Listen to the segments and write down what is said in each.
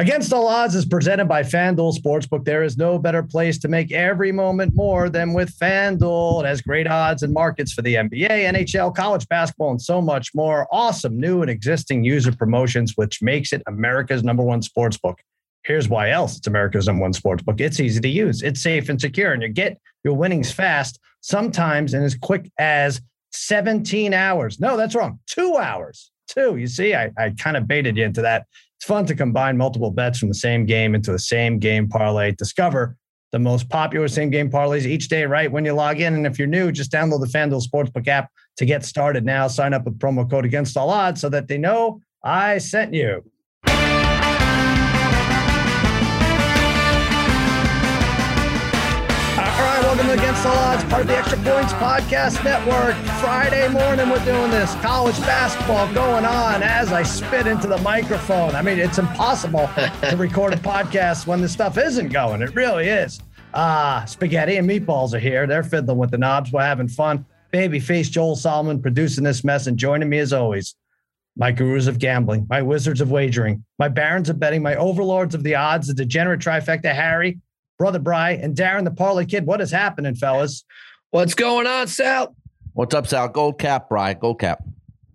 Against All Odds is presented by FanDuel Sportsbook. There is no better place to make every moment more than with FanDuel. It has great odds and markets for the NBA, NHL, college basketball, and so much more. Awesome new and existing user promotions, which makes it America's number one sportsbook. Here's why else it's America's number one sportsbook. It's easy to use, it's safe and secure, and you get your winnings fast, sometimes in as quick as 17 hours. No, that's wrong. Two hours. Two. You see, I, I kind of baited you into that. It's fun to combine multiple bets from the same game into the same game parlay. Discover the most popular same game parlays each day right when you log in. And if you're new, just download the FanDuel Sportsbook app to get started now. Sign up with promo code against all odds so that they know I sent you. Against the Odds, part of the Extra Points Podcast Network. Friday morning, we're doing this college basketball going on as I spit into the microphone. I mean, it's impossible to record a podcast when the stuff isn't going. It really is. Uh, spaghetti and meatballs are here. They're fiddling with the knobs. We're having fun. Babyface Joel Solomon producing this mess and joining me as always. My gurus of gambling, my wizards of wagering, my barons of betting, my overlords of the odds, the degenerate trifecta, Harry, Brother Bry, and Darren the Parlay Kid. What is happening, fellas? What's going on, Sal? What's up, Sal? Gold cap, Bry. Gold cap.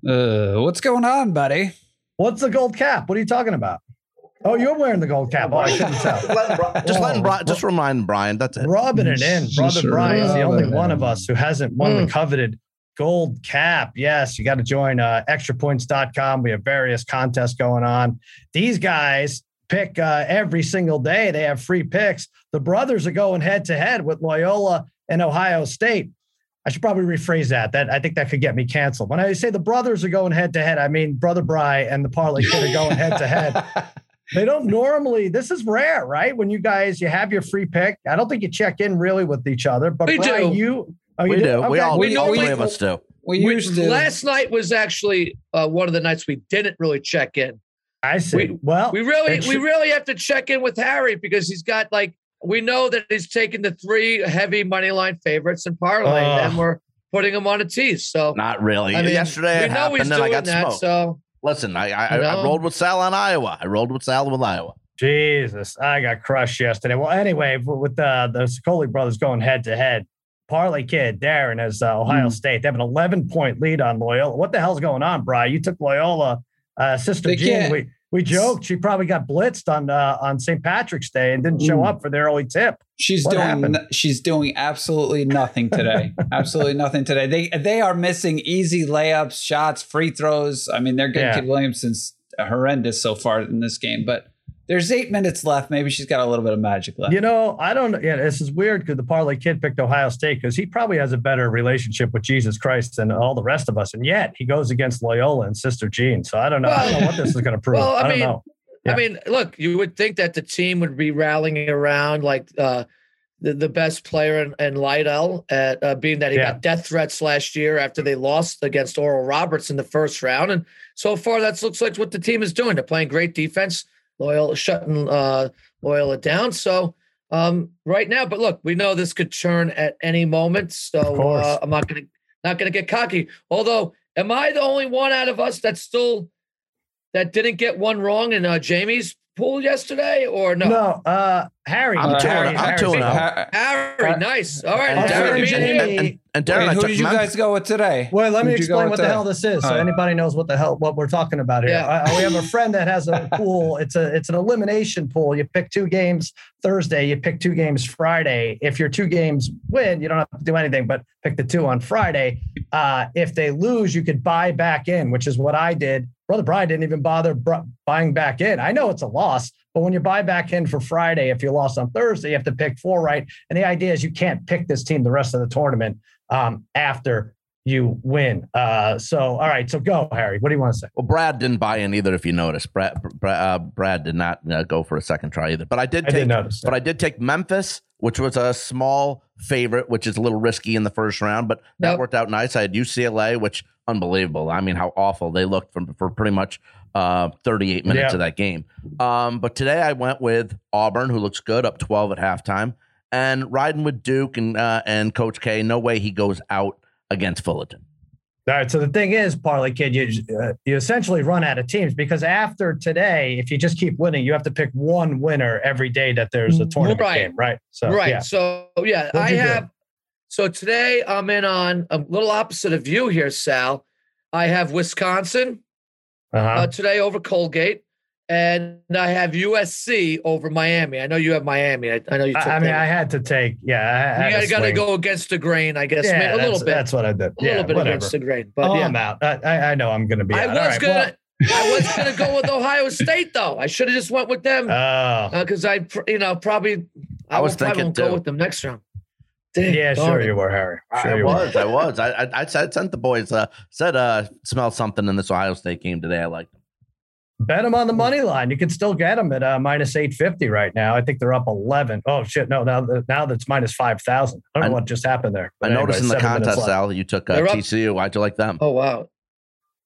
Uh, what's going on, buddy? What's the gold cap? What are you talking about? Oh, you're wearing the gold cap. Oh, I couldn't tell. just letting Brian, just remind Brian. That's it. Rubbing it in. Brother Sure. Brian is the only it one of us who hasn't won the coveted gold cap. Yes, you got to join uh, extrapoints.com. We have various contests going on. These guys pick uh, every single day. They have free picks. The brothers are going head to head with Loyola and Ohio State. I should probably rephrase that. That I think that could get me canceled. When I say the brothers are going head to head, I mean Brother Bry and the Parlay Kid are going head to head. They don't normally. This is rare, right? When you guys you have your free pick. I don't think you check in really with each other. But We Bry, do. you, oh, you we do. We Okay. all, We- all we- three of us do. We We- used to. last night was actually uh, one of the nights we didn't really check in. I see. we- well, We really, it we really have to check in with Harry because he's got like we know that he's taking the three heavy money line favorites and parlay, Ugh. and we're putting him on a tease. So Not really. I mean, Yesterday we it know happened, he's and I doing got that. smoked. So Listen, I I, I rolled with Sal on Iowa. I rolled with Sal with Iowa. Jesus, I got crushed yesterday. Well, anyway, with the the Sicoli brothers going head to head, Parlay Kid Darren has uh, Ohio Mm. State. They have an 11 point lead on Loyola. What the hell's going on, Bry? You took Loyola. Uh, Sister They Jean, can't- we we joked she probably got blitzed on uh, on St. Patrick's Day and didn't show Mm. up for the early tip. she's What doing. no- she's doing absolutely nothing today. absolutely nothing today. They they are missing easy layups, shots, free throws. I mean, they're getting Yeah. Kid Williamson's horrendous so far in this game, but. There's eight minutes left. Maybe she's got a little bit of magic left. You know, I don't. Yeah, this is weird because the Parlay Kid picked Ohio State because he probably has a better relationship with Jesus Christ than all the rest of us, and yet he goes against Loyola and Sister Jean. So I don't know. Well, I don't know what this is going to prove. Well, I I, don't mean, know. Yeah. I mean, look, you would think that the team would be rallying around like uh, the, the best player in, in Liddell, at, uh, being that he Yeah. got death threats last year after they lost against Oral Roberts in the first round. And so far, that looks like what the team is doing. They're playing great defense, Loyola shutting uh, Loyola down. So um, right now, but look, we know this could turn at any moment. So uh, I'm not going to not to get cocky. Although, am I the only one out of us that's still that didn't get one wrong in uh, Jamie's pool yesterday, or no? No, uh, Harry. I'm Uh, two Harry, I'm Harry- two and. Harry, nice. All right, uh, Darren, and And, and, and Darren, Wait, who took did you Memphis. guys go with today? Well, let me Who'd explain with what the today? hell this is, so All right. anybody knows what the hell what we're talking about here. Yeah. Uh, we have a friend that has a pool. It's a it's an elimination pool. You pick two games Thursday. You pick two games Friday. If your two games win, you don't have to do anything but pick the two on Friday. Uh, if they lose, you could buy back in, which is what I did. Brother Brian didn't even bother br- buying back in. I know it's a loss, but when you buy back in for Friday, if you lost on Thursday, you have to pick four right. And the idea is you can't pick this team the rest of the tournament um, after you win. Uh, so, all right. So go, Harry. What do you want to say? Well, Brad didn't buy in either. If you notice, Brad Brad, uh, Brad did not uh, go for a second try either. But I did Take, I did notice. But I did take Memphis, which was a small favorite, which is a little risky in the first round, but that Yep. worked out nice. I had UCLA, which unbelievable. I mean, how awful they looked for, for pretty much uh, 38 minutes Yeah. of that game. Um, but today I went with Auburn, who looks good, up 12 at halftime, and riding with Duke and uh, and Coach K. No way he goes out against Fullerton. All right. So the thing is, Parlay Kid, you uh, you essentially run out of teams because after today, if you just keep winning, you have to pick one winner every day that there's a tournament Right. game, right? So right. yeah. So yeah, What'd I you do? have. So today I'm in on a little opposite of you here, Sal. I have Wisconsin Uh-huh. uh, today over Colgate, and I have USC over Miami. I know you have Miami. I, I know you. Took I, I mean, them. I had to take. Yeah, I, I had you got to go against the grain, I guess. Yeah, man, a little bit, That's what I did. a yeah, little bit whatever. against the grain, but oh, yeah. I'm out. I, I, I know I'm going to be I out. was All right, gonna, I was gonna go with Ohio State though. I should have just went with them well, oh, because I, pr- you know, probably I, I was will probably thinking won't go with them next round. Dang, yeah, darn sure it. you were, Harry. Sure I you were. was, I was. I, I, I said- sent the boys. Uh, said, uh, smell something in this Ohio State game today. I liked them. Bet them on the money line. You can still get them at uh, minus eight fifty right now. I think they're up eleven. Oh shit! No, now now that's minus five thousand. I don't know I- what just happened there. I But noticed in the contest, left. Sal, you took uh, TCU. Why'd you like them? Oh wow.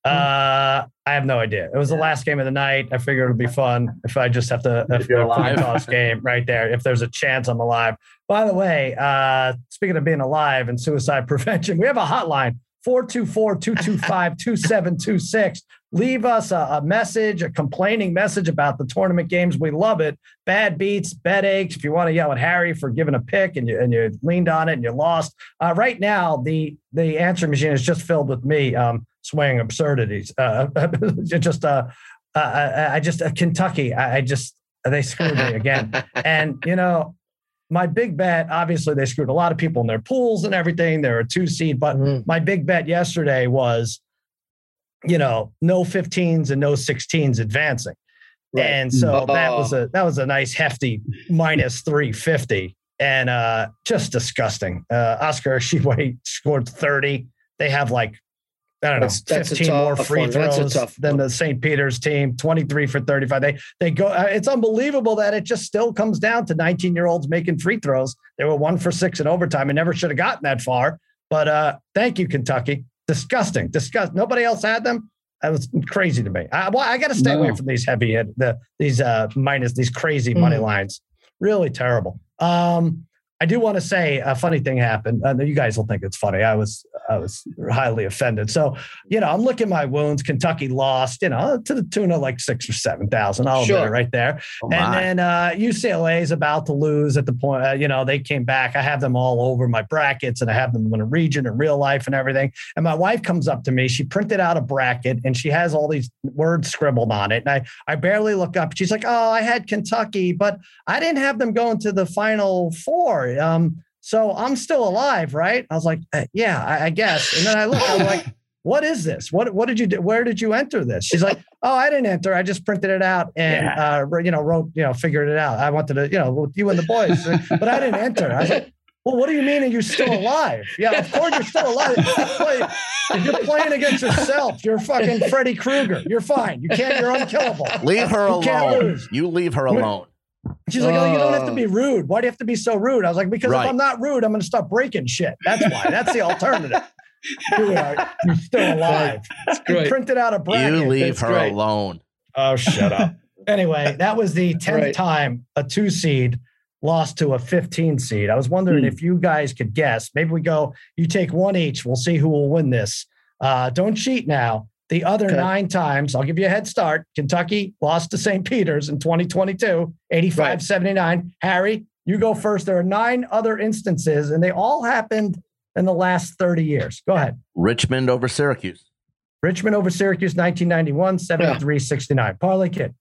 Uh, I have no idea. It was the last game of the night. I figured it'd be fun if I just have to if you're alive. toss game right there. If there's a chance I'm alive. By the way, uh, speaking of being alive and suicide prevention, we have a hotline 424-225-2726. Leave us a, a message, a complaining message about the tournament games. We love it. Bad beats, bed aches. If you want to yell at Harry for giving a pick and you and you leaned on it and you lost. Uh, right now, the the answer machine is just filled with me um, swaying absurdities. Uh, just uh, uh, I, I just uh, Kentucky. I, I just they screwed me again. And you know, my big bet. Obviously, they screwed a lot of people in their pools and everything. They're a two seed, but Mhm. my big bet yesterday was, you know, no 15s and no 16s advancing. Right. And so that Oh. was a that was a nice hefty minus 350 and uh just disgusting. Uh Oscar Tshiebwe scored 30. They have like I don't know, That's- that's 15 more free one. That's throws tough than one. the St. Peter's team, 23 for 35. They they go uh, it's unbelievable that it just still comes down to 19-year-olds making free throws. They were 1 for 6 in overtime and never should have gotten that far. But uh thank you Kentucky. Disgusting. Disgust. Nobody else had them. That was crazy to me. I, well, I got to stay away from these heavy hit, the these uh minus these crazy money Mm. lines. Really terrible. Um, I do want to say a funny thing happened. Uh, you guys will think it's funny. I was I was highly offended. So you know, I'm looking at my wounds. Kentucky lost. You know, to the tune of like six or seven thousand. I'll admit it right there. Oh, And then uh, UCLA is about to lose at the point. Uh, you know, they came back. I have them all over my brackets, and I have them in a region in real life and everything. And my wife comes up to me. She printed out a bracket, and she has all these words scribbled on it. And I, I barely look up. She's like, "Oh, I had Kentucky, but I didn't have them going to the Final Four. Um, so I'm still alive, right?" I was like, "Uh, "Yeah, I, I guess." And then I look. I'm like. What is this? What what did you do? Where did you enter this? She's like, oh, I didn't enter. I just printed it out and uh, you know wrote you know figured it out. I wanted to you know with you and the boys, but I didn't enter. I was like, well, what do you mean? Are you still alive? Yeah, of course you're still alive. If you're playing against yourself, you're fucking Freddy Krueger. You're fine. You can't. You're unkillable. leave her You can't alone. lose. You leave her alone. She's like, oh, you don't have to be rude. Why do you have to be so rude? I was like, because Right. if I'm not rude, I'm going to stop breaking shit. That's why. That's the alternative. You are, you're still alive. That's You great. printed out a bracket. You leave That's her great. alone. Oh, shut up. anyway, that was the 10th Right. time a two seed lost to a 15 seed. I was wondering Hmm. if you guys could guess. Maybe we go, you take one each. We'll see who will win this. Uh, don't cheat now. The other Okay. nine times, I'll give you a head start. Kentucky lost to St. Peter's in 2022, 85 Right. 79. Harry, you go first. There are nine other instances, and they all happened in the last 30 years. Go ahead. Richmond over Syracuse. Richmond over Syracuse, 1991, 73 69. Parlay Kid.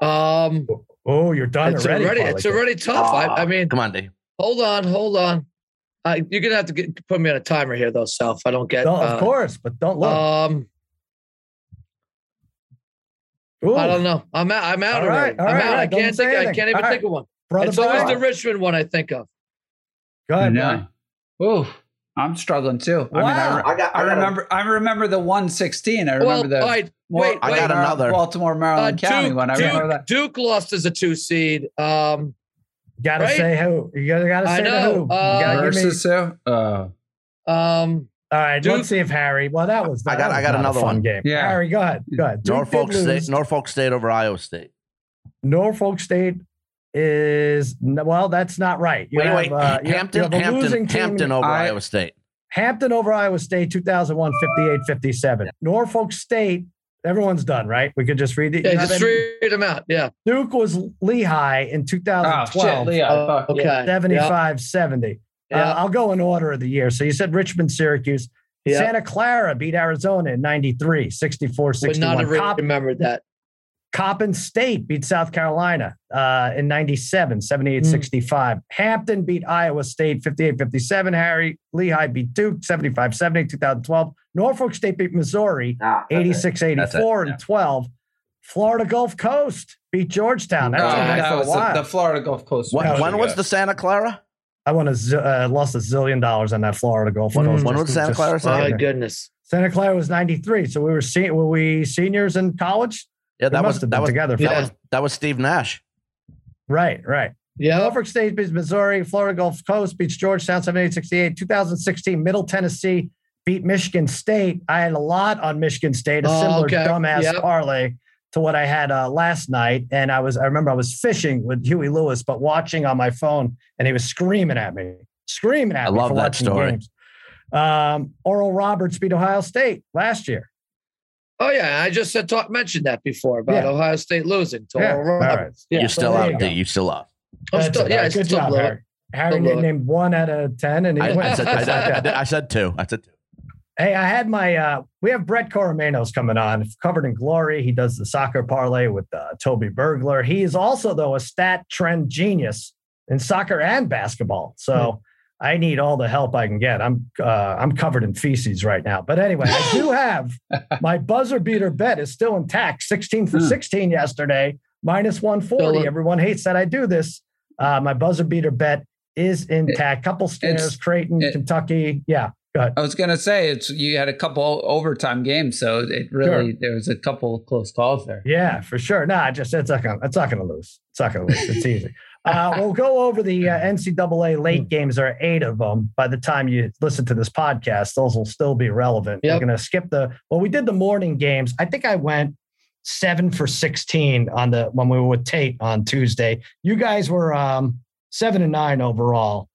Um, Oh, you're done it's already. already it's Kid. already tough. I, I mean, Come on, Dave. hold on, hold on. Uh, you're gonna have to get, put me on a timer here, though, Self. I don't get. Don't- uh, of course, but don't look. Um, Ooh, I don't know. I'm out. I'm out All already. all I'm right, out. all I can't say think. I can't even All think of one. brother. it's always the Richmond one I think of. Go ahead, Brian. No. Ooh, I'm struggling too. I mean, I, re- I got. I remember. I remember the 116. I remember Well, the all right. Mor- wait, I wait. got another. Baltimore, Uh, Maryland Duke, County one. I remember Duke, that. Duke lost as a two seed. Um, Gotta Right? say who. You gotta, gotta I say know, who. You uh, gotta give me- Versus who? Uh, um, all right, Duke- let's see if Harry. Well, that was. I that got- I got a another fun one. game. Yeah. Harry, go ahead. Go ahead. Duke Norfolk. State. Norfolk State over Iowa State. Norfolk State is well. That's not right. You wait, have, wait. uh, you have- Hampton. losing Hampton. team. Hampton over I- Iowa State. Hampton over Iowa State, 2001, 58 57. Norfolk State, everyone's done, right? We could just read it. Yeah, just read them out. Yeah. Duke was Lehigh in 2012. Oh, shit, Oh, okay. Yeah. 75 70. Yeah. Uh, I'll go in order of the year. So you said Richmond, Syracuse. Yeah. Santa Clara beat Arizona in 93, 64 Would not 61. have Cop- remembered that. Coppin State beat South Carolina uh, in 97, 78 Hmm. 65. Hampton beat Iowa State 58 57. Harry Lehigh beat Duke 75 70, 2012. Norfolk State beat Missouri Ah, 86 That's it, 84 yeah. and 12. Florida Gulf Coast beat Georgetown. That No, was a that nice for a was the, while. the Florida Gulf Coast. When, when was the Santa Clara? I won a z- uh, lost a zillion dollars on that Florida Gulf Mm. Coast. When was Santa just- Clara? My goodness. Santa Clara was 93. So we were se- were we seniors in college? Yeah, that was that was, together. for that Yeah. was that was Steve Nash. Right, right. Yeah. Norfolk State beats Missouri. Florida Gulf Coast beats Georgetown 78 68. 2016, Middle Tennessee beat Michigan State. I had a lot on Michigan State, a Oh, similar okay. dumbass Yep. parlay to what I had uh, last night. And I was, I remember I was fishing with Huey Lewis, but watching on my phone, and he was screaming at me, screaming at I me love for that watching story. games. Um, Oral Roberts beat Ohio State last year. Oh yeah, I just said talk mentioned that before about Yeah. Ohio State losing to Yeah. Oral All right. Roberts. Yeah. You're still out there up, you D. You still up. I'm still, yeah, All I. Good still job, blew it. Harry. Harry Still blew it. named one out of 10, and he I, wins. I said, I, said, I, that. I said two. I said two. Hey, I had my uh we have Brett Coromanos coming on, covered in glory. He does the soccer parlay with uh, Toby Burglar. He is also though a stat trend genius in soccer and basketball. So I need all the help I can get. I'm uh, I'm covered in feces right now. But anyway, I do have my buzzer beater bet is still intact. 16 for Hmm. 16 yesterday, minus 140. Still- Everyone hates that I do this. Uh, my buzzer beater bet is intact. Couple scares, it's- Creighton, it- Kentucky. Yeah. I was gonna say it's you had a couple overtime games, so it really there was a couple close calls there. Yeah, for sure. No, I just it's not gonna it's not gonna lose. It's not gonna lose. It's easy. Uh, we'll go over the uh, NCAA late games. There are eight of them. By the time you listen to this podcast, those will still be relevant. Yep. We're gonna skip the well. We did the morning games. I think I went seven for sixteen on the when we were with Tate on Tuesday. You guys were um, seven and nine overall.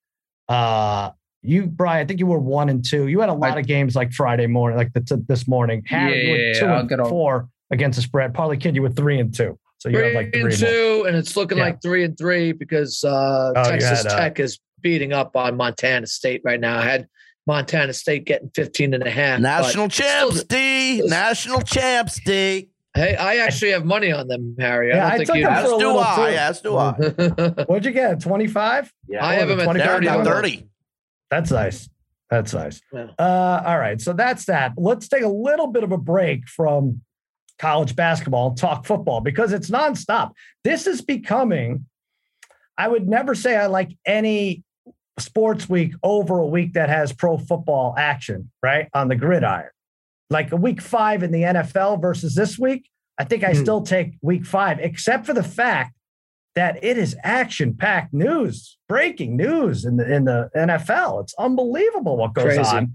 Uh, you, Brian, I think you were one and two. You had a lot I- of games like Friday morning, like the, t- this morning. Harry, you were two yeah, and four against the spread. Probably kid, you were three and two. So you Three have like three and more. two, and it's looking Yeah. like three and three because uh, Oh, Texas had, uh, Tech is beating up on Montana State right now. I had Montana State getting 15 and a half. National champs, D. still- National champs, D. Hey, I actually have money on them, Harry. Yeah, I I don't took think you. them As a do little I. too. As do I. What'd you get? 25? Yeah. I have them at 30. down down 30. That's nice. That's nice. Yeah. Uh, all right. So that's that. Let's take a little bit of a break from college basketball and talk football because it's nonstop. This is becoming, I would never say I like any sports week over a week that has pro football action, right? On the gridiron. Like a week five in the NFL versus this week, I think I Hmm. still take week five, except for the fact that it is action-packed news, breaking news in the in the NFL. It's unbelievable what goes Crazy. on,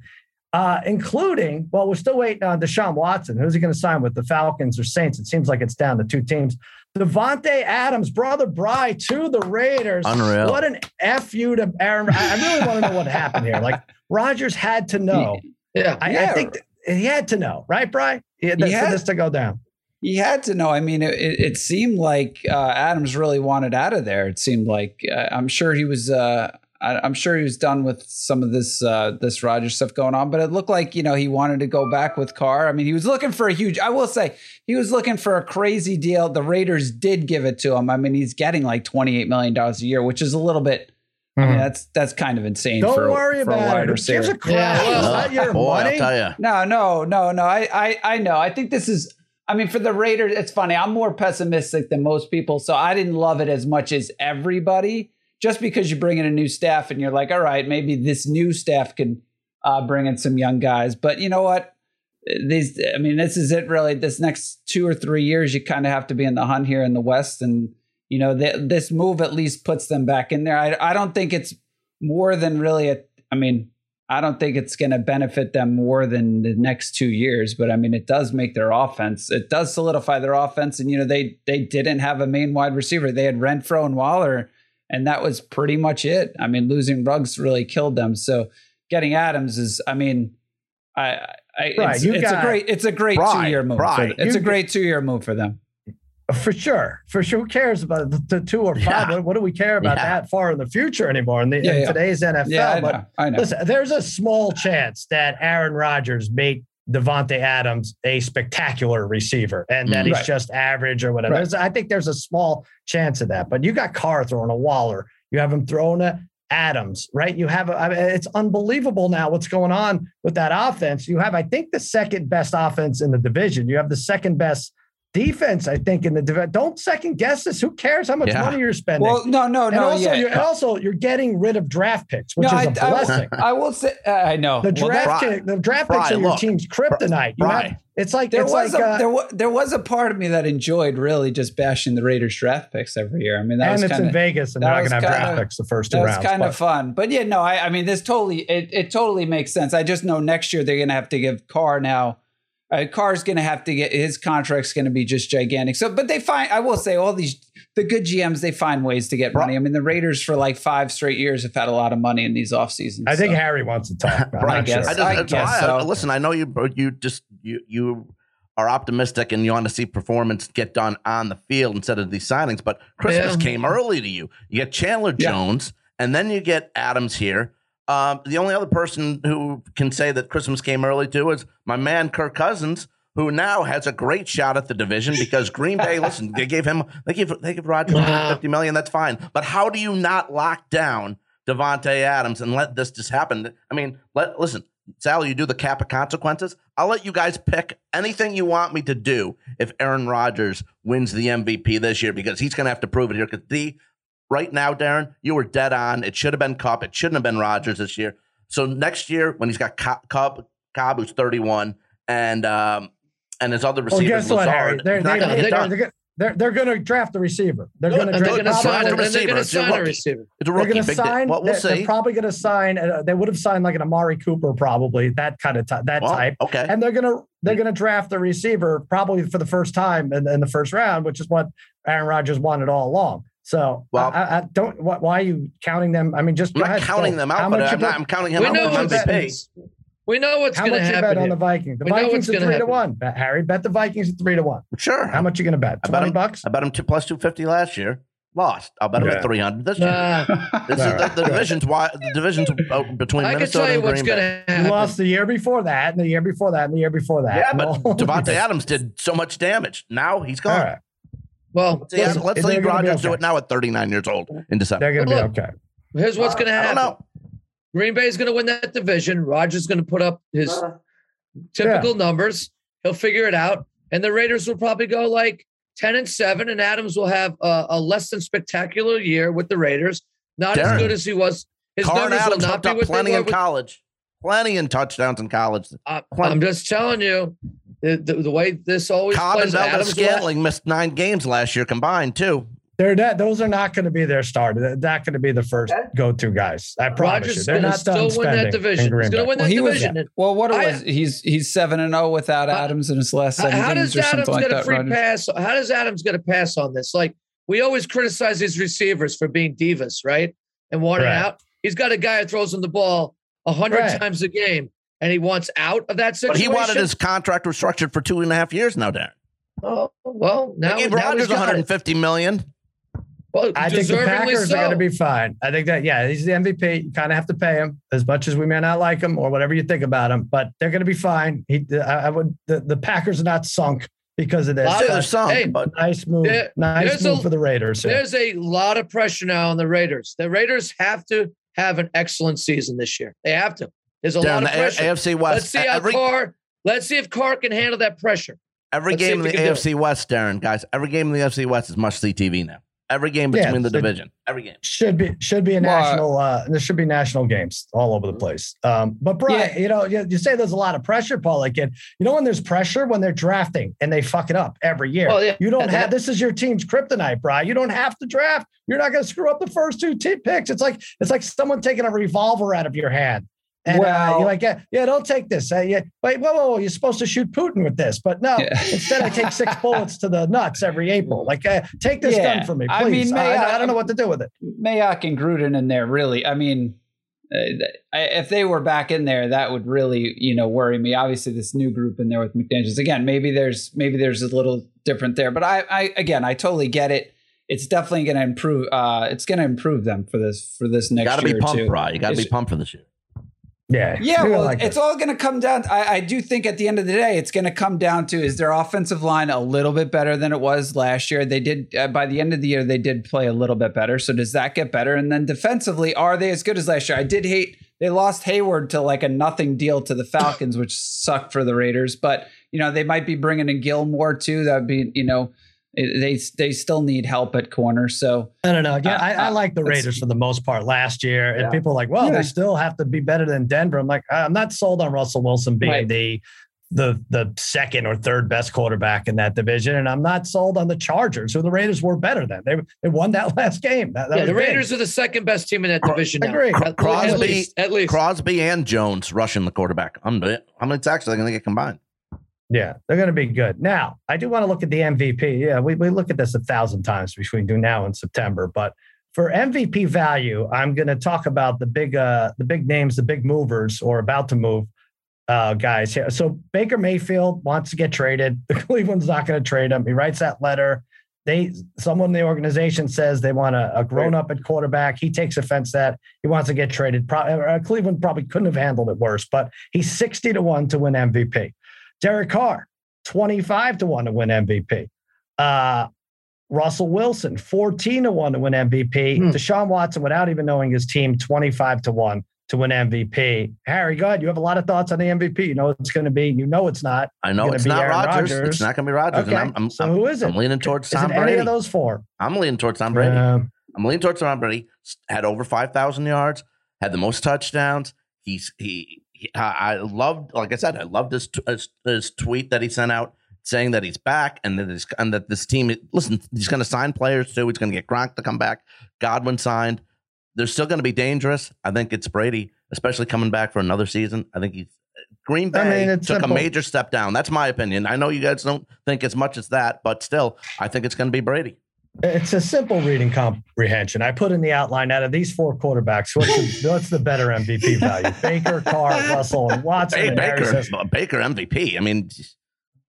uh, including well, we're still waiting on Deshaun Watson. Who's he going to sign with the Falcons or Saints? It seems like it's down to two teams. Davante Adams, brother Bry to the Raiders. Unreal. What an f you to Aaron. I, I really want to know what happened here. Like Rodgers had to know. yeah. I, I think th- he had to know, right, Bry? Yeah, He for had- this to go down. He had to know. I mean, it, it it seemed like uh, Adams really wanted out of there. It seemed like uh, I'm sure he was. Uh, I, I'm sure he was done with some of this uh, this Rodgers stuff going on. But it looked like you know he wanted to go back with Carr. I mean, he was looking for a huge. I will say he was looking for a crazy deal. The Raiders did give it to him. I mean, he's getting like 28 million dollars a year, which is a little bit. I mean, that's that's kind of insane. Don't for, worry for a about wide it. Who receiver. gives a crap? Yeah, well, it's not your Boy, money. I'll tell you. No, no, no, no. I, I, I know. I think this is. I mean, for the Raiders, it's funny. I'm more pessimistic than most people, so I didn't love it as much as everybody. Just because you bring in a new staff and you're like, all right, maybe this new staff can uh, bring in some young guys. But you know what? These, I mean, this is it. Really, this next two or three years, you kind of have to be in the hunt here in the West, and you know, th- this move at least puts them back in there. I, I don't think it's more than really a. I mean, I don't think it's going to benefit them more than the next two years, but I mean, it does make their offense. It does solidify their offense, and you know they they didn't have a main wide receiver. They had Renfrow and Waller, and that was pretty much it. I mean, losing Ruggs really killed them. So getting Adams is, I mean, I, I Right, it's, it's a great, it's a great Right, two year move. Right. it's You- a great two year move for them. For sure, for sure. Who cares about the, the two or five? Yeah. What, do we care about Yeah. that far in the future anymore in, the, Yeah, in today's NFL? But know. I know. listen, there's a small chance that Aaron Rodgers make Davante Adams a spectacular receiver, and that Mm. he's Right. just average or whatever. Right. I think there's a small chance of that. But you got Carr throwing a Waller, you have him throwing a Adams, right? You have, I mean, it's unbelievable now what's going on with that offense. You have, I think, the second best offense in the division. You have the second best defense, I think, in the division. Don't second guess this. Who cares how much Yeah. money you're spending? Well, no, no, and no. also, yeah. you're, also, you're getting rid of draft picks, which No, is I- a I will- blessing. I will say, uh, I know. The draft, Bri- kick, the draft Bri, picks are your look. team's kryptonite. You have, it's like there it's was like a, uh, there was there was a part of me that enjoyed really just bashing the Raiders draft picks every year. I mean, that and was it's kind in Vegas, and they're not going to have draft kinda- picks the first two that was rounds. kind but- of fun. But yeah, no, I, I mean, this totally it, it totally makes sense. I just know next year they're going to have to give Carr now. Uh, Carr's going to have to get his contract's going to be just gigantic. So, but they find I will say all these the good GMs they find ways to get money. I mean, the Raiders for like five straight years have had a lot of money in these off seasons. I think. Harry wants to talk. I'm Right. guess. sure. I just, I that's guess why I- so. listen, I know you you just you you are optimistic and you want to see performance get done on the field instead of these signings, but Christmas Yeah. came early to you. You get Chandler Yeah. Jones and then you get Adams here. Um, the only other person who can say that Christmas came early too is my man Kirk Cousins, who now has a great shot at the division because Green Bay. listen, they gave him they give they give Rodgers Wow. fifty million. That's fine, but how do you not lock down Davante Adams and let this just happen? I mean, let listen. Sally, you do the cap of consequences. I'll let you guys pick anything you want me to do if Aaron Rodgers wins the MVP this year because he's going to have to prove it here. Because the right now, Darren, you were dead on. It should have been Kupp. It shouldn't have been Rodgers this year. So next year, when he's got Co- Cobb, Cobb who's 31, and um, and his other Well, receivers, guess what, Harry? They're, he's not they, gonna they, get done. they're, they're, they're going to draft the receiver. They're going to They're they're going draft. gonna sign the it. They're receiver. going to a sign a receiver. It's a They're going to sign. Well, we'll they're, they're probably going to sign. Uh, they would have signed like an Amari Cooper, probably that kind of ty- that Well, type. okay. And they're gonna they're gonna draft the receiver probably for the first time in, in the first round, which is what Aaron Rodgers wanted all along. So, Well- I, I don't. Why, why are you counting them? I mean, just I'm not ahead, counting Phil. them out, but much you I'm, not, I'm counting him We out know for what's MVP. going We know what's How going much to you happen. bet on the Vikings? The We Vikings are gonna three to one. Bet- Harry, bet the Vikings at three to one. Sure. How much you going to bet? I bet him- bucks. I bet him two plus 250 last year. Lost. I'll bet him Yeah. at 300 this year. Nah, This is All right. the, the division's why the division's between I can Minnesota tell you and what's Green going Bay. to You happen. lost the year before that, and the year before that, and the year before that. Yeah, but Well, Davante Adams did so much damage. Now he's All gone. right, Well, Let's, see, listen, let's they're leave gonna Rodgers do it now at 39 years old in December. they're going to be Look, okay. here's what's going to I happen. don't know. Green Bay's going to win that division. Rodgers is going to put up his uh-huh. typical numbers. He'll figure it out, and the Raiders will probably go like ten and seven, and Adams will have a, a less than spectacular year with the Raiders. Not Darren, as good as he was. His Carr and numbers will not be up what plenty in With, college. Plenty in touchdowns in college. I. I'm just telling you, the, the, the way this always Cobb and plays. Valdes Adams will have- Scantling missed nine games last year combined, too. They're not, those are not going to be their starter. They're not going to be the first go-to guys. I promise Rodgers you. They're going to not done win that spending division. He's going to win that Well, he was- division. Well, what it I- was he's he's seven and zero without How- Adams in his last seven How games does or Adams something like get a free Rodgers. pass? How does Adams get a pass on this? Like we always criticize his receivers for being divas, right? And wanting Right. out. He's got a guy who throws him the ball a hundred Right. times a game, and he wants out of that But situation. he wanted his contract restructured for two and a half years now, Darren. Oh well, now, They gave now he's it. 150 million. Well, I think the Packers so. are going to be fine. I think that yeah, he's the MVP. You kind of have to pay him as much as we may not like him or whatever you think about him, but they're going to be fine. He, I, I would. The, the Packers are not sunk because of this. Lot Still, of- there's some, hey, but nice move. There- nice move a- for the Raiders. here. There's a lot of pressure now on the Raiders. The Raiders have to have an excellent season this year. They have to. There's a Darren, lot the of A- pressure. AFC West. Let's see how every, Carr. Let's see if Carr can handle that pressure. every let's game in the he can do AFC West, Darren, guys, every game in the AFC West is must see TV now. Every game Yeah, between the division. Every game. should be should be a Well, national. Uh, there should be national games all over the place. Um, but Brian, Yeah. you know, you, you say there's a lot of pressure, Paul. Like, it, you know, when there's pressure when they're drafting and they fuck it up every year. Well, yeah. You don't have this is your team's kryptonite, Brian. You don't have to draft. You're not going to screw up the first two t- picks. It's like it's like someone taking a revolver out of your hand. And uh, you're like, yeah, yeah, don't take this. Uh, yeah, wait, whoa, whoa, whoa, you're supposed to shoot Putin with this, but no. Yeah. Instead, I take six bullets to the nuts every April. Like, uh, take this Yeah. gun from me, I please. mean, I, may I I- don't know what to do with it. Mayock and Gruden in there, really. I mean, uh, if they were back in there, that would really, you know, worry me. Obviously, this new group in there with McDaniels again, maybe there's maybe there's a little different there, but I, I again, I totally get it. It's definitely going to improve. Uh, it's going to improve them for this for this next. Year. You got to be pumped, bro. You got to be pumped for this year. Yeah. Yeah. Well, like it's all going to come down. I, I, do think at the end of the day, it's going to come down to is their offensive line a little bit better than it was last year? They did, uh, by the end of the year, they did play a little bit better. So does that get better? And then defensively, are they as good as last year? I did hate, they lost Hayward to like a nothing deal to the Falcons, which sucked for the Raiders. But, you know, they might be bringing in Gilmore too. That'd be, you know, they they still need help at corner. So I don't know. Again, uh, I, I, uh, like the Raiders for the most part last year, and yeah. people are like, well, yeah. they still have to be better than Denver. I'm like, I'm not sold on Russell Wilson being right. the the the second or third best quarterback in that division, and I'm not sold on the Chargers, who the Raiders were better than. They they won that last game. That, that yeah, the Raiders big. are the second best team in that division. I agree. At, Crosby, at least, at least Crosby and Jones rushing the quarterback. I'm, I mean, it's actually going to get combined. Yeah, they're going to be good. Now, I do want to look at the MVP. Yeah, we, we look at this a thousand times between now and September, but for MVP value, I'm going to talk about the big uh, the big names, the big movers or about to move uh, guys here. So Baker Mayfield wants to get traded. The Cleveland's not going to trade him. He writes that letter. They someone in the organization says they want a, a grown up at quarterback. He takes offense that he wants to get traded. Pro- uh, Cleveland probably couldn't have handled it worse, but he's sixty to one to win MVP. Derek Carr, 25 to 1 to win MVP. Uh, Russell Wilson, 14 to 1 to win MVP. Hmm. Deshaun Watson, without even knowing his team, 25 to 1 to win MVP. Harry, go ahead. You have a lot of thoughts on the MVP. You know it's going to be. You know it's not. I know it's, not Rodgers. Rodgers. It's not going to be Rodgers. Okay. I'm, I'm, so I'm, who is it? I'm leaning towards is, Tom is Brady. Any of those four? I'm leaning towards Tom Brady. I'm leaning towards Tom Brady. Had over 5,000 yards. Had the most touchdowns. He's he I loved, like I said, I loved his, his, his tweet that he sent out saying that he's back and that this and that this team. Listen, he's going to sign players too. He's going to get Gronk to come back. Godwin signed. They're still going to be dangerous. I think it's Brady, especially coming back for another season. I think he's Green Bay I mean, took simple. a major step down. That's my opinion. I know you guys don't think as much as that, but still, I think it's going to be Brady. It's a simple reading comprehension. I put in the outline out of these four quarterbacks, what's the, what's the better MVP value? Baker, Carr, Russell, and Watson. Hey, and Baker, uh, Baker MVP. I mean,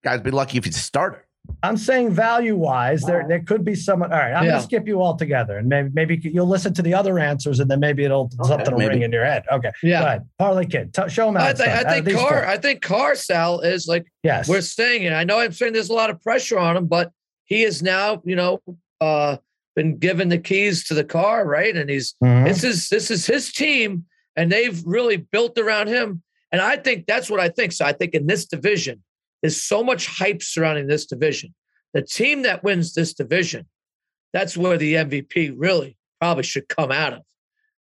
guys, be lucky if he's a starter. I'm saying value wise, there there could be someone. All right, I'm yeah. gonna skip you all together, and maybe maybe you'll listen to the other answers, and then maybe it'll okay, something will ring in your head. Okay, yeah. Go ahead. Parlay kid, t- show them. I think I think Carr. Four. I think Carr Sal is like yes. We're saying it. I know I'm saying there's a lot of pressure on him, but he is now you know uh, been given the keys to the car, right? And he's mm-hmm. this is this is his team, and they've really built around him. And I think that's what I think. So I think in this division, there's so much hype surrounding this division. The team that wins this division, that's where the MVP really probably should come out of.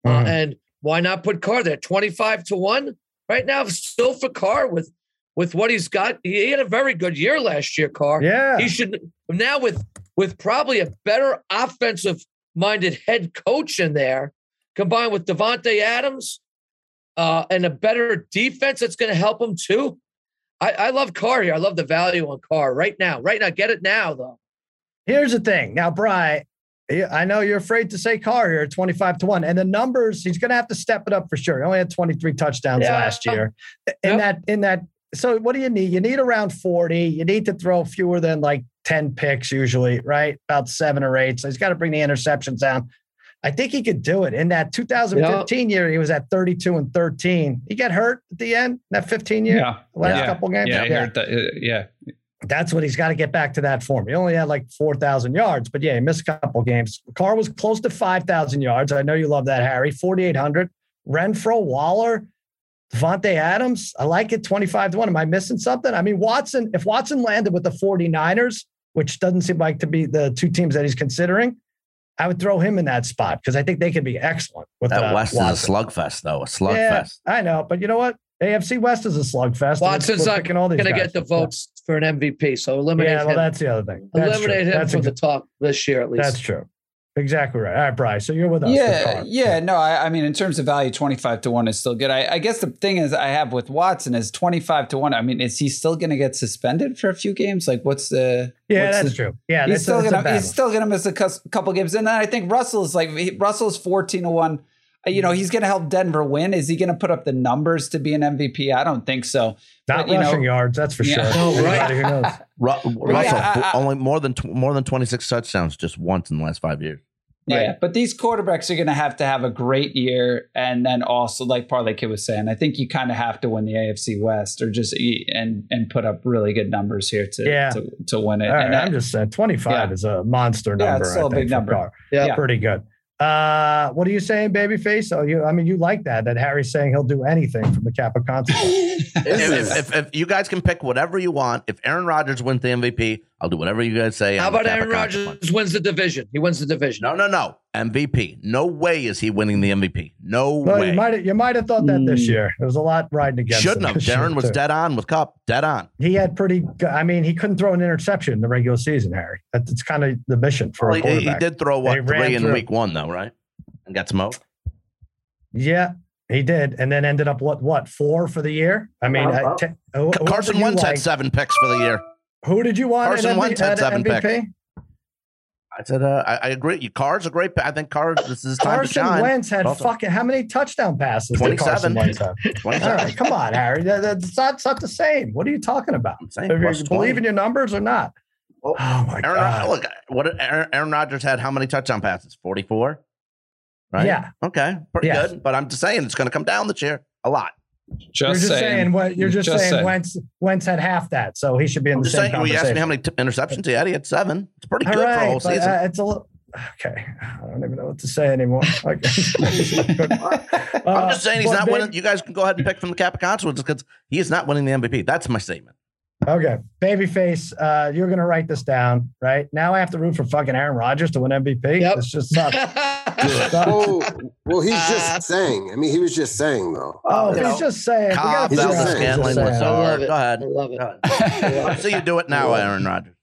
Uh, mm-hmm. Uh, and why not put Carr there? 25 to 1 right now, still for Carr with with what he's got. He had a very good year last year, Carr. Yeah. He should now with with probably a better offensive minded head coach in there, combined with Davante Adams uh, and a better defense that's going to help him too. I, I love Carr here. I love the value on Carr right now. Right now, get it now though. Here's the thing. Now, Bry, I know you're afraid to say Carr here, 25 to 1. And the numbers, he's going to have to step it up for sure. He only had 23 touchdowns yeah. last year. In yep. that, in that, so what do you need? You need around 40. You need to throw fewer than like 10 picks usually, right? About seven or eight. So he's got to bring the interceptions down. I think he could do it. In that 2015 year, he was at 32 and 13. He got hurt at the end, that 15 year, yeah. last yeah. couple games. Yeah, yeah. That, uh, yeah. That's what he's got to get back to that form. He only had like 4,000 yards, but yeah, he missed a couple games. Carr was close to 5,000 yards. I know you love that, Harry. 4,800. Renfrow, Waller, Davante Adams. I like it 25 to 1. Am I missing something? I mean, Watson, if Watson landed with the 49ers, which doesn't seem like to be the two teams that he's considering. I would throw him in that spot because I think they could be excellent. With that uh, West Watson. is a slugfest, though. A slugfest. Yeah, I know, but you know what? AFC West is a slugfest. Watson's not going to get the votes for an MVP, so eliminate. Yeah, well, him. that's the other thing. That's eliminate true. him that's from the top this year, at least. That's true. Exactly right. All right, Bryce. So you're with us. Yeah, yeah. No, I, I, mean, in terms of value, twenty five to one is still good. I, I, guess the thing is, I have with Watson is twenty five to one. I mean, is he still going to get suspended for a few games? Like, what's the? Yeah, what's that's the, true. Yeah, he's still gonna he's still gonna miss a couple games, and then I think Russell is like he, Russell's fourteen to one. Uh, you know, he's going to help Denver win. Is he going to put up the numbers to be an MVP? I don't think so. Not But, you rushing know- yards, that's for Yeah. sure. No, right. Who knows. Ru- Russell Yeah, I- I- only more than tw- more than twenty six touchdowns just once in the last five years. Yeah, but these quarterbacks are going to have to have a great year, and then also, like Parlay Kid was saying, I think you kind of have to win the AFC West, or just e- and and put up really good numbers here to Yeah. to, to win it. All right, and I'm just saying 25 Yeah. is a monster Yeah, number. it's still I a think, big number. Carr. Yeah. Pretty good. Uh, what are you saying, babyface? Oh, you I mean you like that that Harry's saying he'll do anything from the Kappa consequence. If, if, if, if you guys can pick whatever you want, if Aaron Rodgers wins the MVP, I'll do whatever you guys say. How I'm about Aaron Rodgers wins the division? He wins the division. No, no, no. MVP. No way is he winning the MVP. No well, way. you might you might have thought that this Mm. year. There was a lot riding against. Shouldn't him have. this year, Darren was too. dead on with Kupp. Dead on. He had pretty. good- I mean, he couldn't throw an interception in the regular season, Harry. That's it's kind of the mission for Well, a he, he did throw They what three in through. week one though, right? And got smoked. Yeah, he did, and then ended up what what four for the year. I mean, Uh-huh. I te- who- who Carson did you Wentz like? had seven picks for the year. Who did you want? Carson Wentz had at seven MVP? picks. I said, uh, I, I agree. You Carr's a great. I think Carr. This is time Carson to shine. Wentz had Also- fucking how many touchdown passes? did Carson 27. Wentz have? 27. All right, come on, Harry. That- That's not, it's not the same. What are you talking about? If you 20. believe in your numbers or not? Oh, Oh my Aaron, god! look, what Aaron, Aaron Rodgers had how many touchdown passes? Forty-four. Right. Yeah, Okay. Pretty Yes. good. But I'm just saying it's going to come down this year a lot. Just, you're just saying, saying, what you're just, Just saying. saying. Wentz Wentz had half that, so he should be in I'm the just same saying. Well, you asked me how many t- interceptions he had. He had seven. It's pretty All good for a whole season. uh, it's a little. Okay, I don't even know what to say anymore. Like, I'm just saying he's Uh, not but winning. You guys can go ahead and pick from the Kappa consequences because he is not winning the MVP. That's my statement. Okay, babyface, uh, you're gonna write this down, right? Now I have to root for fucking Aaron Rodgers to win MVP. Yep. This just sucks. Oh, well, he's just saying. I mean, he was just saying though. Oh, You he's know, just saying. we Cobb, gotta He's just out Belvin, what saying. he's Scanlon, saying. I love it. Go ahead. I love it. Go ahead. Let's see you do it now, Aaron Rodgers.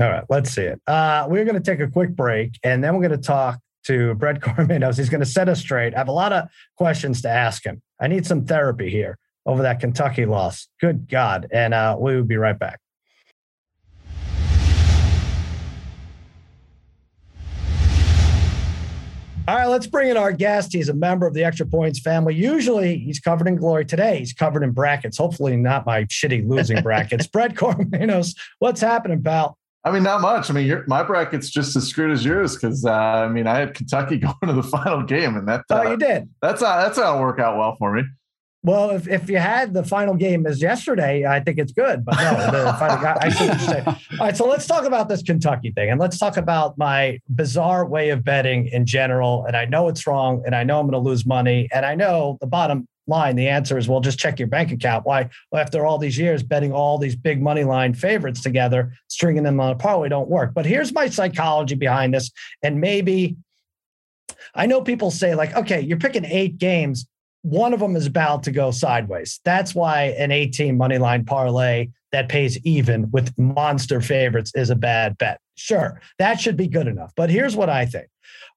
All right, let's see it. Uh, we're going to take a quick break, and then we're going to talk to Brett Cormanos. He's going to set us straight. I have a lot of questions to ask him. I need some therapy here over that Kentucky loss. Good God! And uh, we will be right back. All right, let's bring in our guest. He's a member of the Extra Points family. Usually he's covered in glory. Today he's covered in brackets. Hopefully not my shitty losing brackets. Brett Cormanos, what's happening, pal? I mean, not much. I mean, your, my bracket's just as screwed as yours because uh, I mean, I had Kentucky going to the final game, and that uh, Oh, you did. that's not that's not work out well for me. Well, if, if you had the final game as yesterday, I think it's good. But no, the final guy, I see what you're saying. All right, so let's talk about this Kentucky thing, and let's talk about my bizarre way of betting in general. And I know it's wrong, and I know I'm going to lose money, and I know the bottom line. The answer is, well, just check your bank account. Why, well, after all these years betting all these big money line favorites together, stringing them on a parlay don't work. But here's my psychology behind this, and maybe I know people say like, okay, you're picking eight games one of them is about to go sideways. That's why an 18 money line parlay that pays even with monster favorites is a bad bet. Sure, that should be good enough. But here's what I think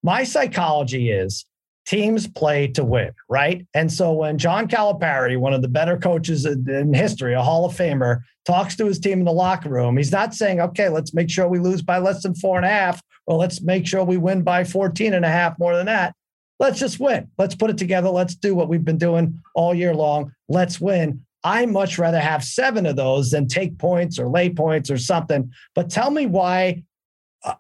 my psychology is teams play to win, right? And so when John Calipari, one of the better coaches in history, a Hall of Famer, talks to his team in the locker room, he's not saying, okay, let's make sure we lose by less than four and a half, or let's make sure we win by 14 and a half more than that let's just win. Let's put it together. Let's do what we've been doing all year long. Let's win. I much rather have seven of those than take points or lay points or something. But tell me why,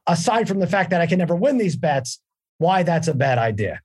aside from the fact that I can never win these bets, why that's a bad idea.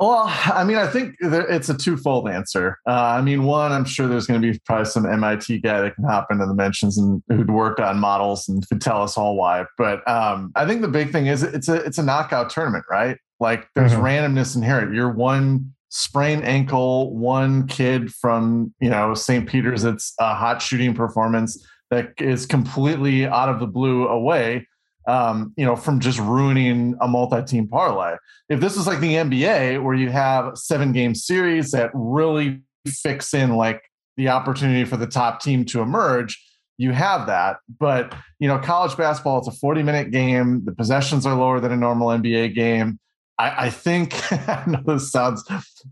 Well, I mean, I think it's a twofold answer. Uh, I mean, one, I'm sure there's going to be probably some MIT guy that can hop into the mentions and who'd worked on models and could tell us all why. But um, I think the big thing is it's a it's a knockout tournament, right? Like there's Mhm. randomness inherent. You're one sprained ankle, one kid from you know St. Peter's. It's a hot shooting performance that is completely out of the blue away. Um, you know, from just ruining a multi-team parlay if this is like the NBA where you have seven game series that really fix in like the opportunity for the top team to emerge, you have that. But you know, college basketball, it's a 40 minute game. The possessions are lower than a normal NBA game. I, I think I know this sounds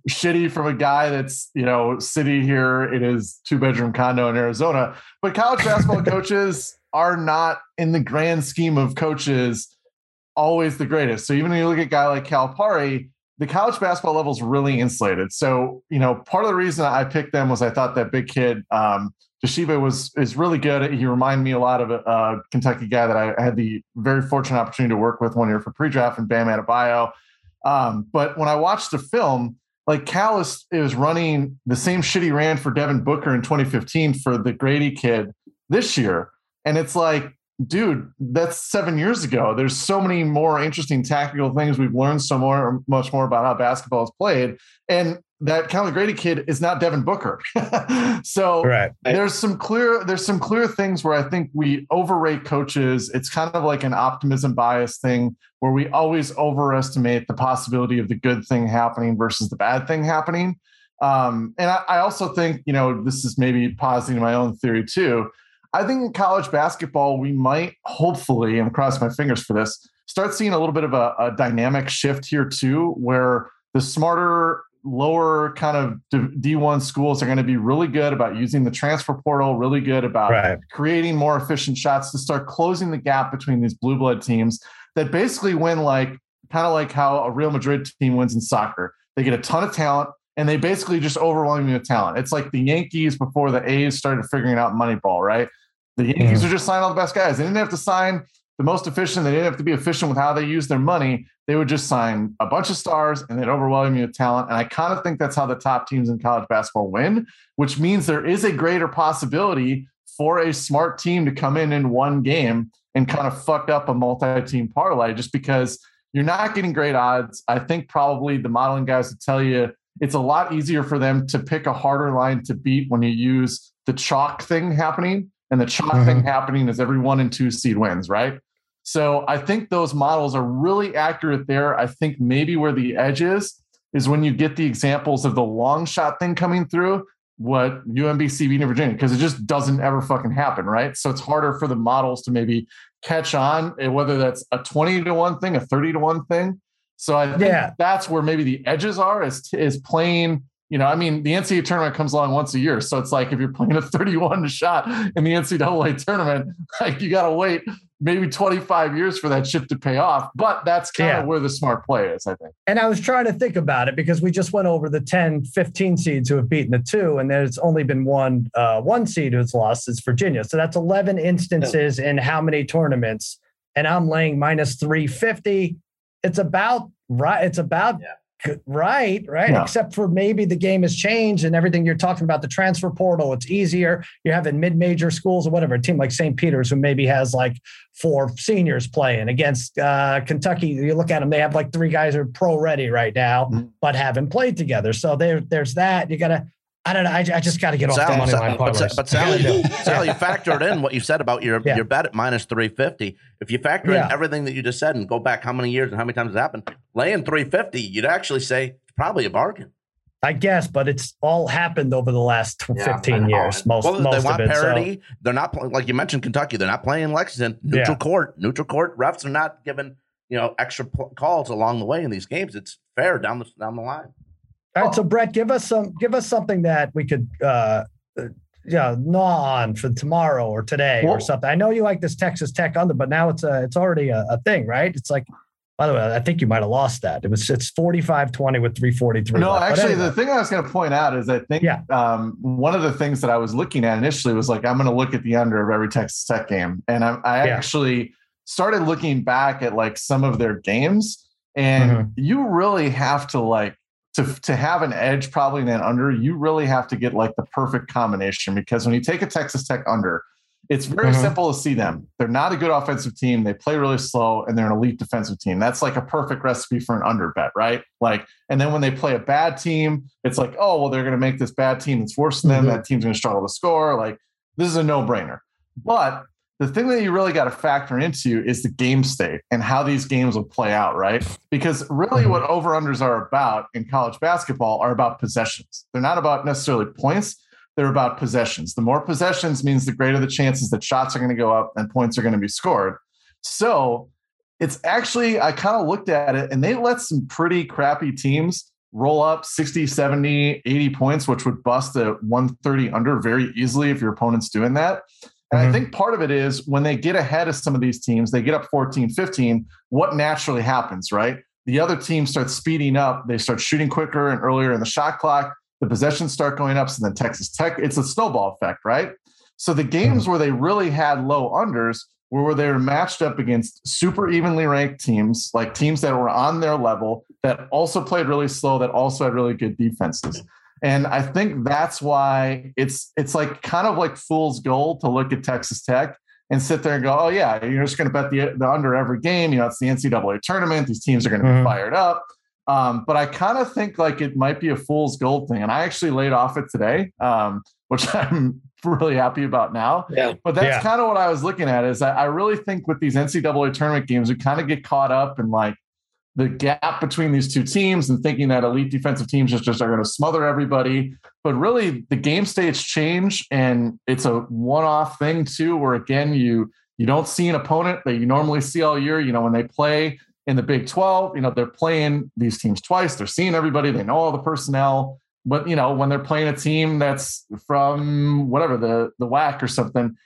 shitty from a guy that's you know sitting here in his two bedroom condo in Arizona, but college basketball coaches are not in the grand scheme of coaches always the greatest. So even when you look at a guy like Calipari, the college basketball level is really insulated. So, you know, part of the reason I picked them was I thought that big kid, um, Tshiebwe was is really good. He reminded me a lot of a, Kentucky guy that I had the very fortunate opportunity to work with one year for pre-draft and Bam Adebayo. Um, but when I watched the film, like Cal is, is running the same shit he ran for Devin Booker in 2015 for the Grady kid this year. And it's like, dude, that's seven years ago. There's so many more interesting tactical things. We've learned so more, much more about how basketball is played. And that Cal Grady kid is not Devin Booker. so right. there's some clear, there's some clear things where I think we overrate coaches. It's kind of like an optimism bias thing where we always overestimate the possibility of the good thing happening versus the bad thing happening. Um, and I, I also think, you know, this is maybe positing my own theory too I think in college basketball, we might hopefully, and cross my fingers for this, start seeing a little bit of a, a dynamic shift here too, where the smarter, lower kind of D1 schools are going to be really good about using the transfer portal, really good about right. creating more efficient shots to start closing the gap between these blue blood teams that basically win like kind of like how a Real Madrid team wins in soccer. They get a ton of talent and they basically just overwhelm you with talent. It's like the Yankees before the A's started figuring out Moneyball, right? The Yankees mm. are just signing all the best guys. They didn't have to sign the most efficient. They didn't have to be efficient with how they use their money. They would just sign a bunch of stars and they'd overwhelm you with talent. And I kind of think that's how the top teams in college basketball win, which means there is a greater possibility for a smart team to come in in one game and kind of fuck up a multi-team parlay just because you're not getting great odds. I think probably the modeling guys would tell you it's a lot easier for them to pick a harder line to beat when you use the chalk thing happening and the chalk mm-hmm. thing happening is every one and two seed wins, right? So I think those models are really accurate there. I think maybe where the edge is is when you get the examples of the long shot thing coming through, what UMBC beating Virginia, because it just doesn't ever fucking happen, right? So it's harder for the models to maybe catch on, eh, whether that's a 20 to 1 thing, a 30 to 1 thing. So I think yeah. that's where maybe the edges are is, is playing you know, I mean, the NCAA tournament comes along once a year. So it's like if you're playing a 31 shot in the NCAA tournament, like you got to wait maybe 25 years for that shit to pay off. But that's kind yeah. of where the smart play is, I think. And I was trying to think about it because we just went over the 10, 15 seeds who have beaten the two, and there's only been one uh, one seed who's lost is Virginia. So that's 11 instances yeah. in how many tournaments? And I'm laying minus 350. It's about right. It's about yeah right right yeah. except for maybe the game has changed and everything you're talking about the transfer portal it's easier you're having mid-major schools or whatever a team like st peter's who maybe has like four seniors playing against uh, kentucky you look at them they have like three guys who are pro ready right now mm-hmm. but haven't played together so there, there's that you gotta I don't know. I, I just got to get off the money line. But, but Sally, Sally, you factored in what you said about your yeah. your bet at minus three fifty. If you factor yeah. in everything that you just said and go back how many years and how many times it happened, laying three fifty, you'd actually say it's probably a bargain. I guess, but it's all happened over the last yeah, 15 years. Most, well, most they want it, parity. So. They're not like you mentioned Kentucky. They're not playing Lexington neutral court. Neutral court refs are not given you know extra calls along the way in these games. It's fair down the down the line. All right, so Brett, give us some, give us something that we could, uh, yeah, gnaw on for tomorrow or today or something. I know you like this Texas Tech under, but now it's a, it's already a, a thing, right? It's like, by the way, I think you might have lost that. It was it's 45-20 with 343. No, left. actually, anyway. the thing I was going to point out is I think yeah. um, one of the things that I was looking at initially was like, I'm going to look at the under of every Texas Tech game. And I, I yeah. actually started looking back at like some of their games. And mm-hmm. you really have to like to to have an edge probably in an under, you really have to get like the perfect combination because when you take a Texas Tech under, it's very mm-hmm. simple to see them. They're not a good offensive team. They play really slow and they're an elite defensive team. That's like a perfect recipe for an under bet, right? Like, and then when they play a bad team, it's like, oh, well, they're going to make this bad team that's worse than them. Mm-hmm. That team's going to struggle to score. Like, this is a no brainer. But the thing that you really got to factor into is the game state and how these games will play out, right? Because really mm-hmm. what over unders are about in college basketball are about possessions. They're not about necessarily points, they're about possessions. The more possessions means the greater the chances that shots are going to go up and points are going to be scored. So it's actually, I kind of looked at it and they let some pretty crappy teams roll up 60, 70, 80 points, which would bust the 130 under very easily if your opponent's doing that. And mm-hmm. I think part of it is when they get ahead of some of these teams, they get up 14, 15, what naturally happens, right? the other team starts speeding up. They start shooting quicker and earlier in the shot clock. The possessions start going up. So then Texas Tech, it's a snowball effect, right? So the games where they really had low unders were where they were matched up against super evenly ranked teams, like teams that were on their level that also played really slow, that also had really good defenses. And I think that's why it's it's like kind of like fool's gold to look at Texas Tech and sit there and go, oh yeah, you're just going to bet the, the under every game. You know, it's the NCAA tournament. These teams are going to mm-hmm. be fired up. Um, but I kind of think like it might be a fool's gold thing. And I actually laid off it today, um, which I'm really happy about now. Yeah. But that's yeah. kind of what I was looking at is I, I really think with these NCAA tournament games, we kind of get caught up in like the gap between these two teams and thinking that elite defensive teams just, just are going to smother everybody. But really the game states change and it's a one-off thing too, where again, you you don't see an opponent that you normally see all year. You know, when they play in the Big 12, you know, they're playing these teams twice. They're seeing everybody, they know all the personnel. But you know, when they're playing a team that's from whatever the the WAC or something,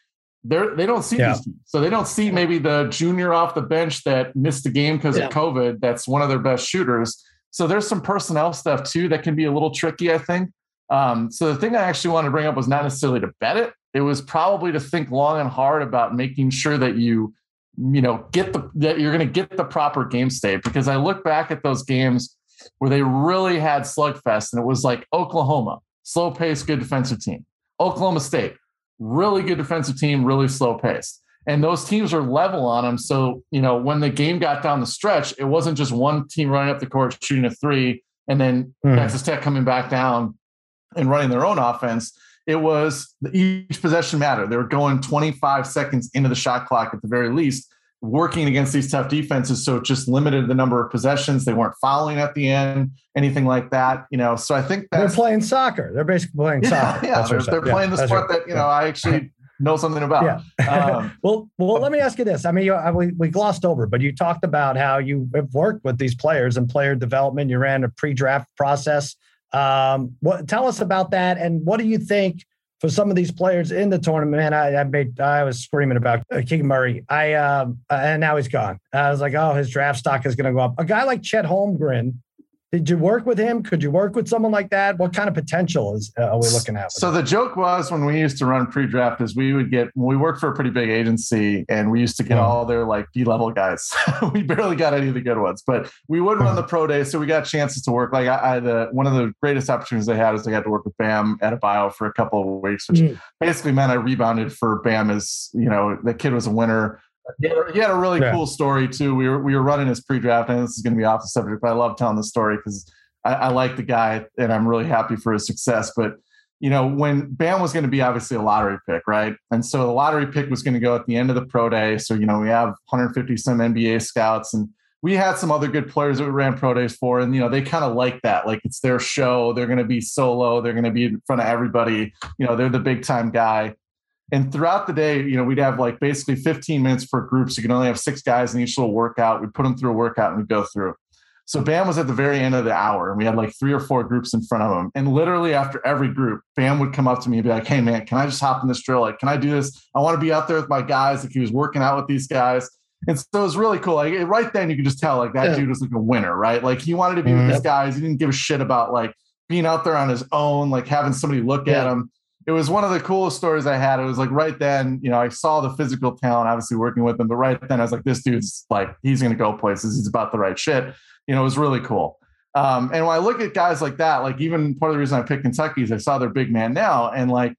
they're they don't see yeah. these teams. So they don't see maybe the junior off the bench that missed the game because yeah. of COVID. That's one of their best shooters. So there's some personnel stuff too that can be a little tricky, I think. Um, so the thing I actually wanted to bring up was not necessarily to bet it. It was probably to think long and hard about making sure that you, you know, get the that you're going to get the proper game state. Because I look back at those games where they really had slugfest, and it was like Oklahoma, slow pace, good defensive team. Oklahoma State, really good defensive team, really slow paced. And those teams are level on them. So, you know, when the game got down the stretch, it wasn't just one team running up the court shooting a three and then mm. Texas Tech coming back down and running their own offense. It was each possession mattered. They were going 25 seconds into the shot clock at the very least working against these tough defenses. So it just limited the number of possessions. They weren't fouling at the end, anything like that. You know, so I think they're playing soccer. They're basically playing soccer. Yeah, they're, they're playing yeah, the sport right. that you know I actually know something about. Yeah. Um, well, well, let me ask you this. I mean, you, we, we glossed over, but you talked about how you have worked with these players and player development. You ran a pre-draft process. Um, what tell us about that, and what do you think? For some of these players in the tournament, I, I made I was screaming about uh, Keegan Murray. I um, uh, and now he's gone. I was like, oh, his draft stock is going to go up. A guy like Chet Holmgren, did you work with him? Could you work with someone like that? What kind of potential is uh, are we looking at? So the joke was when we used to run pre-draft is we would get we worked for a pretty big agency and we used to get all their like D-level guys. we barely got any of the good ones, but we would run the pro day, so we got chances to work. Like I, I the one of the greatest opportunities I had is I got to work with Bam Adebayo for a couple of weeks, which mm. basically meant I rebounded for Bam as you know the kid was a winner he had, a, he had a really yeah. cool story too. We were we were running his pre-draft, and this is going to be off the subject, but I love telling the story because I, I like the guy and I'm really happy for his success. But you know, when Bam was going to be obviously a lottery pick, right? And so the lottery pick was going to go at the end of the pro day. So you know, we have 150 some NBA scouts, and we had some other good players that we ran pro days for, and you know, they kind of like that. Like it's their show. They're going to be solo. They're going to be in front of everybody. You know, they're the big time guy. And throughout the day, you know, we'd have like basically 15 minutes per group. So you can only have six guys in each little workout. We'd put them through a workout and we'd go through. So Bam was at the very end of the hour and we had like three or four groups in front of him. And literally after every group, Bam would come up to me and be like, Hey man, can I just hop in this drill? Like, can I do this? I want to be out there with my guys. Like he was working out with these guys. And so it was really cool. Like right then you could just tell like that yeah. dude was like a winner, right? Like he wanted to be mm-hmm. with these guys. He didn't give a shit about like being out there on his own, like having somebody look yeah. at him it was one of the coolest stories I had. It was like right then, you know, I saw the physical talent, obviously working with him, but right then I was like, this dude's like, he's going to go places. He's about the right shit. You know, it was really cool. Um, and when I look at guys like that, like even part of the reason I picked Kentucky is I saw their big man now, and like,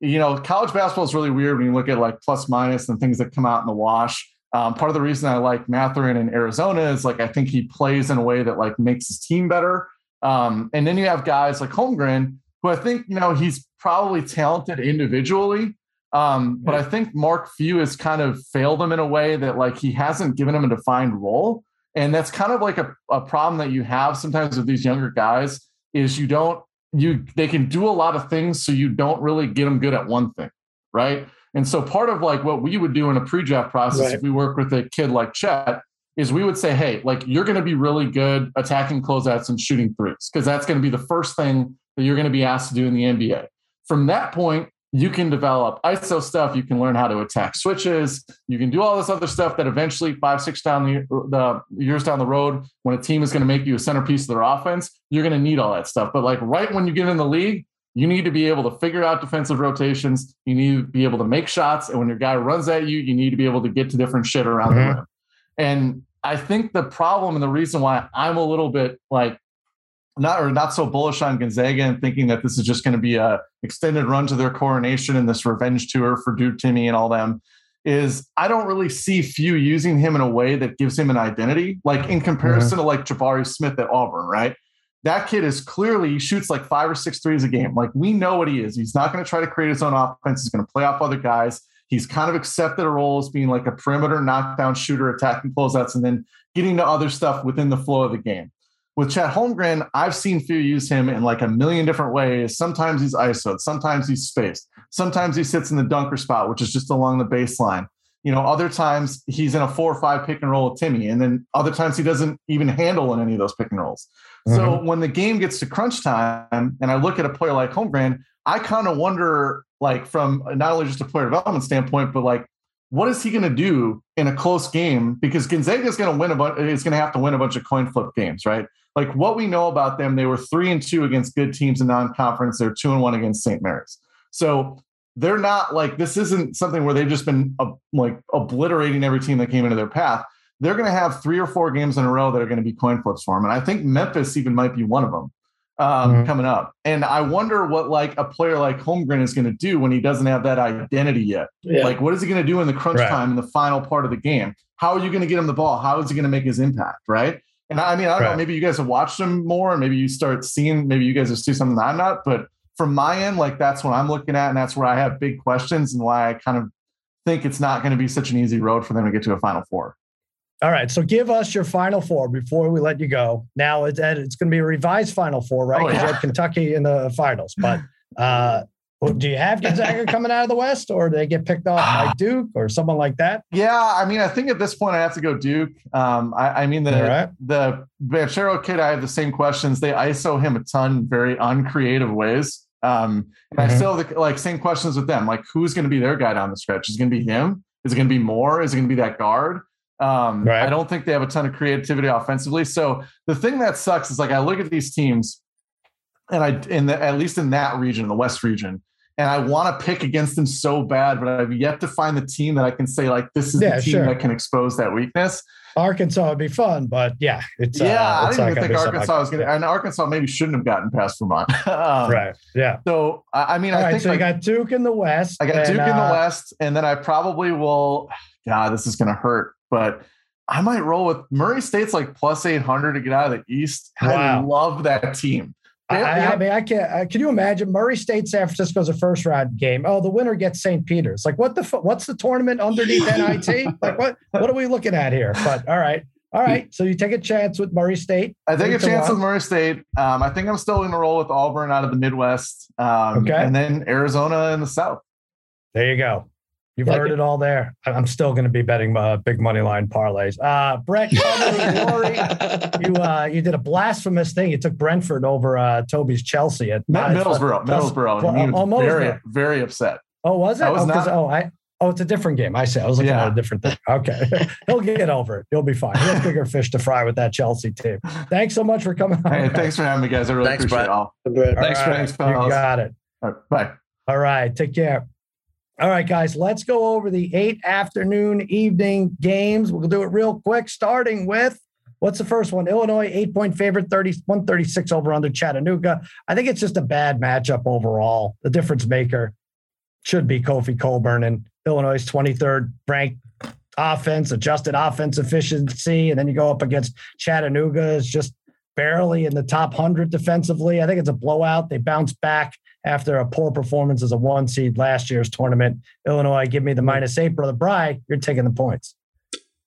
you know, college basketball is really weird when you look at like plus minus and things that come out in the wash. Um, part of the reason I like Mathurin in Arizona is like I think he plays in a way that like makes his team better. Um, and then you have guys like Holmgren who I think, you know, he's probably talented individually. Um, but I think Mark Few has kind of failed him in a way that like he hasn't given him a defined role. And that's kind of like a, a problem that you have sometimes with these younger guys is you don't you they can do a lot of things so you don't really get them good at one thing right and so part of like what we would do in a pre-draft process right. if we work with a kid like chet is we would say hey like you're going to be really good attacking closeouts and shooting threes because that's going to be the first thing that you're going to be asked to do in the NBA. From that point, you can develop ISO stuff. You can learn how to attack switches. You can do all this other stuff that eventually five, six down the, the years down the road, when a team is going to make you a centerpiece of their offense, you're going to need all that stuff. But like right when you get in the league, you need to be able to figure out defensive rotations. You need to be able to make shots. And when your guy runs at you, you need to be able to get to different shit around mm-hmm. the rim. And I think the problem and the reason why I'm a little bit like not or not so bullish on Gonzaga and thinking that this is just going to be a extended run to their coronation and this revenge tour for Drew Timme and all them is I don't really see Few using him in a way that gives him an identity. Like in comparison mm-hmm. to like Jabari Smith at Auburn, right? That kid is clearly he shoots like five or six threes a game. Like we know what he is. He's not going to try to create his own offense. He's going to play off other guys. He's kind of accepted a role as being like a perimeter knockdown shooter, attacking closeouts, and then getting to other stuff within the flow of the game. With Chet Holmgren, I've seen Few use him in like a million different ways. Sometimes he's ISO, sometimes he's spaced, sometimes he sits in the dunker spot, which is just along the baseline. You know, other times he's in a four or five pick and roll with Timme, and then other times he doesn't even handle in any of those pick and rolls. Mm-hmm. So when the game gets to crunch time, and I look at a player like Holmgren, I kind of wonder, like from not only just a player development standpoint, but like what is he going to do in a close game? Because Gonzaga is going to win a bunch. Is going to have to win a bunch of coin flip games, right? Like what we know about them, they were three and two against good teams in non-conference. They're two and one against St. Mary's. So they're not like this. Isn't something where they've just been uh, like obliterating every team that came into their path. They're going to have three or four games in a row that are going to be coin flips for them, and I think Memphis even might be one of them um, mm-hmm. coming up. And I wonder what like a player like Holmgren is going to do when he doesn't have that identity yet. Yeah. Like, what is he going to do in the crunch right. time in the final part of the game? How are you going to get him the ball? How is he going to make his impact? Right. And I mean, I don't right. know. Maybe you guys have watched him more, and maybe you start seeing. Maybe you guys have seen something that I'm not. But from my end, like that's what I'm looking at, and that's where I have big questions and why I kind of think it's not going to be such an easy road for them to get to a Final Four. All right. So give us your final four before we let you go. Now it's, it's going to be a revised final four, right? Because oh, yeah. you had Kentucky in the finals. But uh, do you have Gonzaga coming out of the West or do they get picked off by Duke or someone like that? Yeah. I mean, I think at this point I have to go Duke. Um, I, I, mean, the, right. the Banchero kid, I have the same questions. They ISO him a ton, very uncreative ways. Um, and mm-hmm. I still have the, like same questions with them. Like, who's going to be their guy down the stretch? Is it going to be him? Is it going to be more? Is it going to be that guard? Um, right. I don't think they have a ton of creativity offensively. So the thing that sucks is like I look at these teams, and I in the at least in that region, in the West region, and I want to pick against them so bad, but I've yet to find the team that I can say like this is yeah, the team sure. that can expose that weakness. Arkansas would be fun, but yeah, it's yeah. Uh, it's I didn't even think Arkansas like was going to, and Arkansas maybe shouldn't have gotten past Vermont. um, right. Yeah. So I mean, All I right, think so like, I got Duke in the West. I got and, Duke in the uh, West, and then I probably will. God, this is going to hurt, but I might roll with Murray State's like plus 800 to get out of the East. Wow. I love that team. I, I, mean, I can't. Uh, can you imagine Murray State, San Francisco's a first round game? Oh, the winner gets St. Peter's. Like, what the? What's the tournament underneath NIT? Like, what? What are we looking at here? But all right, all right. So you take a chance with Murray State. I take a chance one. with Murray State. Um, I think I'm still going to roll with Auburn out of the Midwest. Um, okay, and then Arizona in the South. There you go. You've like heard it. it. all there. I'm still going to be betting uh, big money line parlays. Uh, Brett, you uh, you did a blasphemous thing. You took Brentford over uh, Toby's Chelsea at uh, Middlesbrough. Middlesbrough. Well, almost very very upset. Oh, was it? Was oh, not, oh, I. Oh, it's a different game. I say I was looking yeah. at a different thing. Okay, he'll get over it. He'll be fine. He has bigger fish to fry with that Chelsea team. Thanks so much for coming. On, hey, thanks for having me, guys. I really thanks, appreciate it all. Thanks, right, Brett. You got it. All right, bye. All right, take care. All right, guys, let's go over the eight afternoon, evening games. We'll do it real quick, starting with what's the first one? Illinois, eight point favorite, 30, 136 over under Chattanooga. I think it's just a bad matchup overall. The difference maker should be Kofi Cockburn and Illinois' 23rd ranked offense, adjusted offense efficiency. And then you go up against Chattanooga, is just barely in the top 100 defensively. I think it's a blowout. They bounce back after a poor performance as a one seed last year's tournament. Illinois, give me the minus eight. Brother Bry, you're taking the points.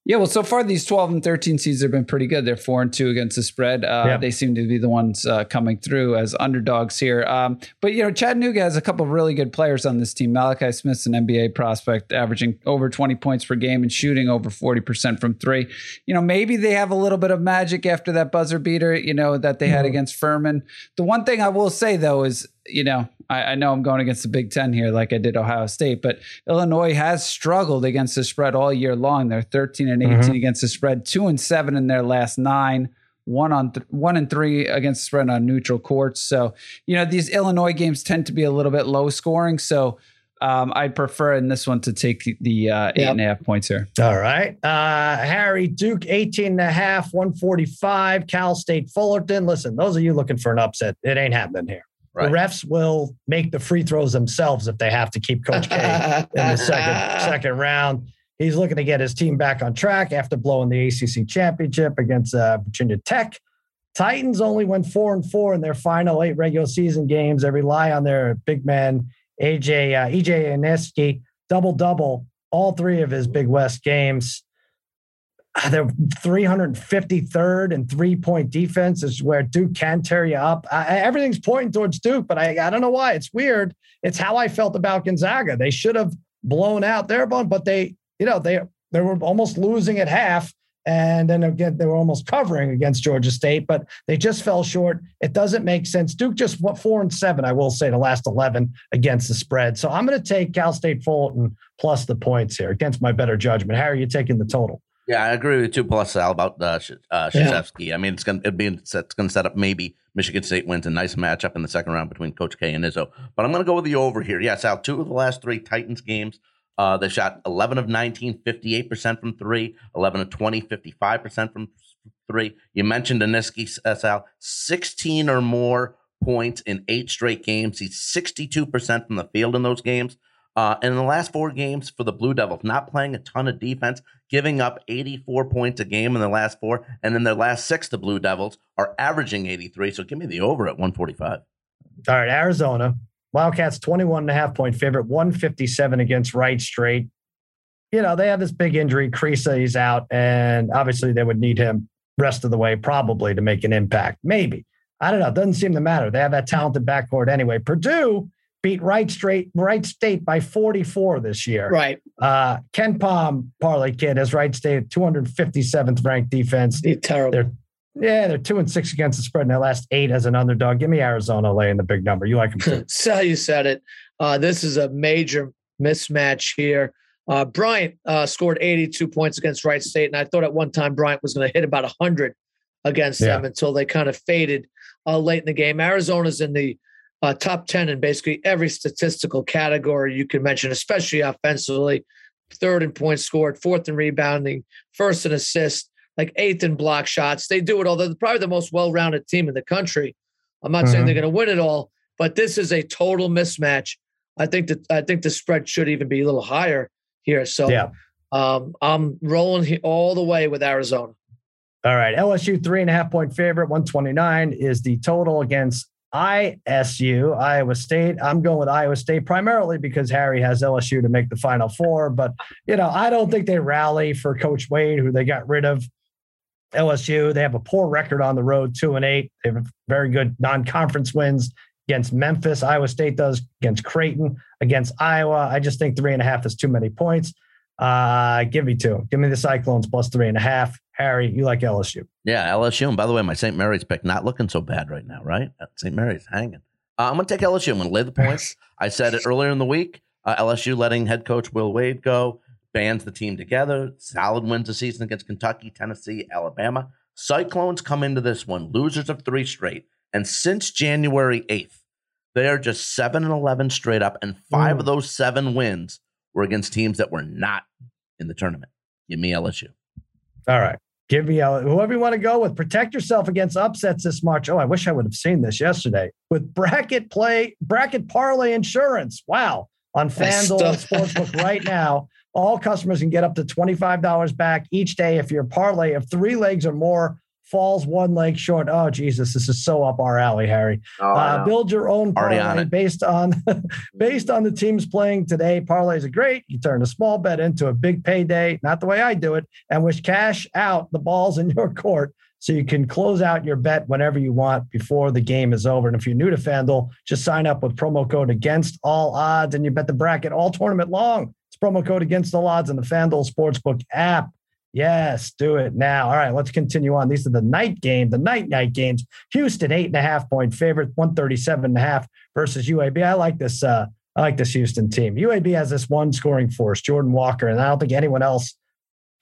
Yeah, well, so far these 12 and 13 seeds have been pretty good. They're four and two against the spread. Uh, yeah. They seem to be the ones uh, coming through as underdogs here. Um, but, you know, Chattanooga has a couple of really good players on this team. Malachi Smith's an NBA prospect, averaging over 20 points per game and shooting over 40% from three. You know, maybe they have a little bit of magic after that buzzer beater, you know, that they mm-hmm. had against Furman. The one thing I will say, though, is you know, I, I, know I'm going against the Big Ten here, like I did Ohio State, but Illinois has struggled against the spread all year long. They're 13 and 18 mm-hmm. against the spread, two and seven in their last nine. One on th- one and three against the spread on neutral courts. So you know these Illinois games tend to be a little bit low scoring. So um, I'd prefer in this one to take the uh, eight yep. and a half points here. All right. Uh, Harry Duke, 18 and a half, 145. Cal State Fullerton. Listen, those of you looking for an upset, it ain't happening here. Right. The refs will make the free throws themselves if they have to keep Coach K in the second second round. He's looking to get his team back on track after blowing the ACC championship against uh, Virginia Tech. Titans only went four and four in their final eight regular season games. They rely on their big man AJ uh, EJ Anosike double double all three of his Big West games. They're 353rd and three point defense is where Duke can tear you up. I, everything's pointing towards Duke, but I, I don't know why. It's weird. It's how I felt about Gonzaga. They should have blown out their bone, but they, you know, they they were almost losing at half and then again, they were almost covering against Georgia State, but they just fell short. It doesn't make sense. Duke just what four and seven, I will say, the last 11 against the spread. So I'm going to take Cal State Fullerton plus the points here against my better judgment. How are you taking the total? Yeah, I agree with you plus Sal about uh, uh, Krzyzewski. Yeah. I mean, it's going to be it's going to set up maybe Michigan State wins a nice matchup in the second round between Coach K and Izzo. But I'm going to go with the over here. Yeah, Sal, two of the last three Titans games uh, they shot 11 of 19, 58% from three, 11 of 20, 55% from three. You mentioned Anosike SL, 16 or more points in eight straight games. He's 62% from the field in those games. Uh, and in the last four games for the Blue Devils, not playing a ton of defense, giving up 84 points a game in the last four. And then their last six, the Blue Devils, are averaging 83. So give me the over at 145. All right, Arizona. Wildcats 21 and a half point favorite, 157 against Wright State. You know, they have this big injury. Kriisa, he's out, and obviously they would need him rest of the way probably to make an impact. Maybe. I don't know. It doesn't seem to matter. They have that talented backcourt anyway. Purdue beat Wright State, Wright State by 44 this year. Right. Uh, KenPom, parlay kid, has Wright State 257th ranked defense. They're terrible. They're yeah, they're two and six against the spread in their last eight as an underdog. Give me Arizona laying the big number. You like them too. so you said it. Uh, this is a major mismatch here. Uh, Bryant uh, scored 82 points against Wright State, and I thought at one time Bryant was going to hit about 100 against yeah. them until they kind of faded uh, late in the game. Arizona's in the uh, top 10 in basically every statistical category you can mention, especially offensively. Third in points scored, fourth in rebounding, first in assists like eighth in block shots. They do it all. They're probably the most well-rounded team in the country. I'm not mm-hmm. saying they're going to win it all, but this is a total mismatch. I think that I think the spread should even be a little higher here. So yeah. um, I'm rolling all the way with Arizona. All right, LSU three and a half point favorite, 129 is the total against ISU, Iowa State. I'm going with Iowa State primarily because Harry has LSU to make the Final Four. But you know, I don't think they rally for Coach Wade, who they got rid of LSU. They have a poor record on the road, two and eight. They have very good non-conference wins against Memphis. Iowa State does against Creighton, against Iowa. I just think three and a half is too many points. Uh, give me two. Give me the Cyclones plus three and a half. Harry, you like LSU? Yeah, LSU. And by the way, my St. Mary's pick not looking so bad right now, right? St. Mary's hanging. Uh, I'm going to take LSU. I'm going to lay the points. I said it earlier in the week. Uh, LSU letting head coach Will Wade go bands the team together. Solid wins the season against Kentucky, Tennessee, Alabama. Cyclones come into this one losers of three straight, and since January eighth, they are just seven and eleven straight up, and five mm. of those seven wins were against teams that were not in the tournament. Give me LSU. All right. Give me whoever you want to go with. Protect yourself against upsets this March. Oh, I wish I would have seen this yesterday with bracket play, bracket parlay insurance. Wow. On FanDuel Sportsbook right now. All customers can get up to $25 back each day if your parlay of three legs or more falls one leg short. Oh, Jesus, this is so up our alley, Harry. Oh, uh, build your own parlay based on based on the teams playing today. Parlays are great. You turn a small bet into a big payday, not the way I do it, and wish cash out the balls in your court so you can close out your bet whenever you want before the game is over. And if you're new to FanDuel, just sign up with promo code against all odds and you bet the bracket all tournament long It's promo code against the odds in the FanDuel Sportsbook app. Yes, do it now. All right, let's continue on. These are the night game, the night night games. Houston, eight and a half point favorite, 137 and a half versus UAB. I like this. Uh, I like this Houston team. UAB has this one scoring force, Jordan Walker, and I don't think anyone else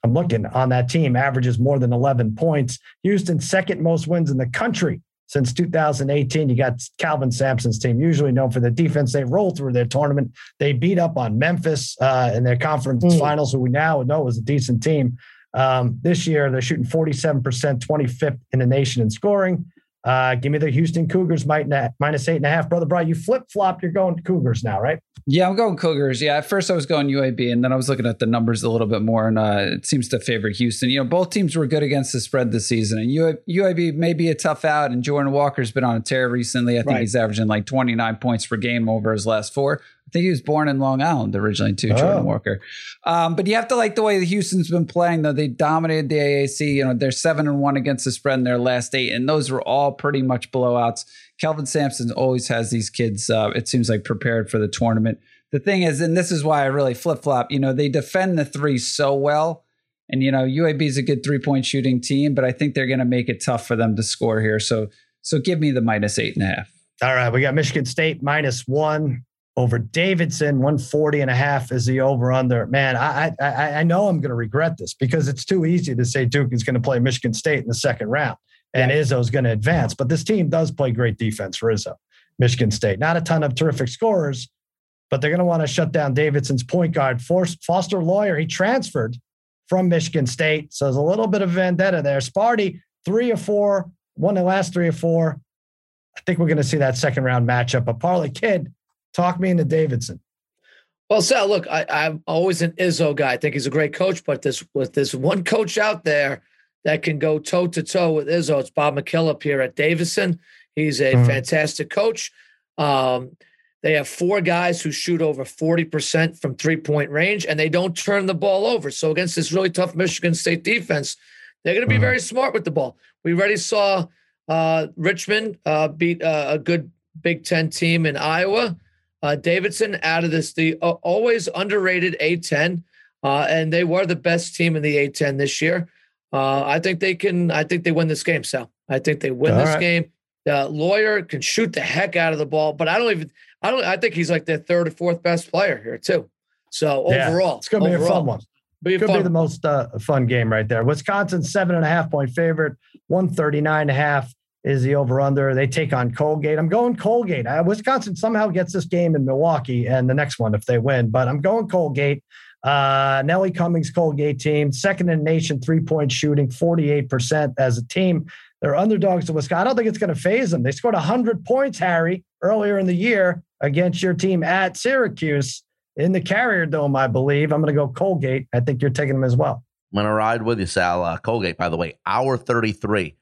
I'm looking on that team averages more than 11 points. Houston, second most wins in the country since 2018. You got Kelvin Sampson's team, usually known for the defense. They roll through their tournament. They beat up on Memphis uh, in their conference mm. finals, who we now know is a decent team. Um, this year, they're shooting 47%, 25th in the nation in scoring. Uh, give me the Houston Cougars minus eight and a half. Brother Brian, you flip flop. You're going Cougars now, right? Yeah, I'm going Cougars. Yeah, at first I was going UAB, and then I was looking at the numbers a little bit more, and uh, it seems to favor Houston. You know, both teams were good against the spread this season, and UAB may be a tough out. And Jordan Walker's been on a tear recently. I think right. he's averaging like 29 points per game over his last four. I think he was born in Long Island originally too, Jordan oh. Walker. Um, but you have to like the way the Houston's been playing. Though they dominated the AAC. You know, they're seven and one against the spread in their last eight, and those were all pretty much blowouts. Kelvin Sampson always has these kids. Uh, it seems like prepared for the tournament. The thing is, and this is why I really flip flop. You know, they defend the three so well. And you know, UAB is a good three point shooting team, but I think they're going to make it tough for them to score here. So, so give me the minus eight and a half. All right, we got Michigan State minus one over Davidson. 140 and a half is the over under. Man, I, I, I know I'm going to regret this because it's too easy to say Duke is going to play Michigan State in the second round and yeah. Izzo's going to advance. But this team does play great defense for Izzo, Michigan State. Not a ton of terrific scorers, but they're going to want to shut down Davidson's point guard. Foster Loyer, he transferred from Michigan State. So there's a little bit of vendetta there. Sparty, three or four, won the last three or four. I think we're going to see that second round matchup. But Parlay Kid, Talk me into Davidson. Well, Sal, look, I, am always an Izzo guy. I think he's a great coach, but this with this one coach out there that can go toe to toe with Izzo, it's Bob McKillop here at Davidson. He's a mm-hmm. fantastic coach. Um, they have four guys who shoot over 40% from three point range, and they don't turn the ball over. So, against this really tough Michigan State defense, they're going to be mm-hmm. very smart with the ball. We already saw uh, Richmond uh, beat uh, a good Big Ten team in Iowa. Uh, Davidson out of this, the uh, always underrated A10, uh, and they were the best team in the A10 this year. Uh, I think they can. I think they win this game, Sal. I think they win All this right. game. The Loyer can shoot the heck out of the ball, but I don't even. I don't. I think he's like the third or fourth best player here too. So yeah, overall, it's going to be a fun one. Be Could fun. be the most uh, fun game right there. Wisconsin seven and a half point favorite, one thirty nine and a half is the over under. They take on Colgate. I'm going Colgate. Uh, Wisconsin somehow gets this game in Milwaukee and the next one if they win, but I'm going Colgate. Uh, Nelly Cummings Colgate team, second in nation, three point shooting, 48% as a team. They're underdogs to Wisconsin. I don't think it's going to phase them. They scored 100 points, Harry, earlier in the year against your team at Syracuse in the Carrier Dome, I believe. I'm going to go Colgate. I think you're taking them as well. I'm going to ride with you, Sal. Uh, Colgate, by the way, hour 33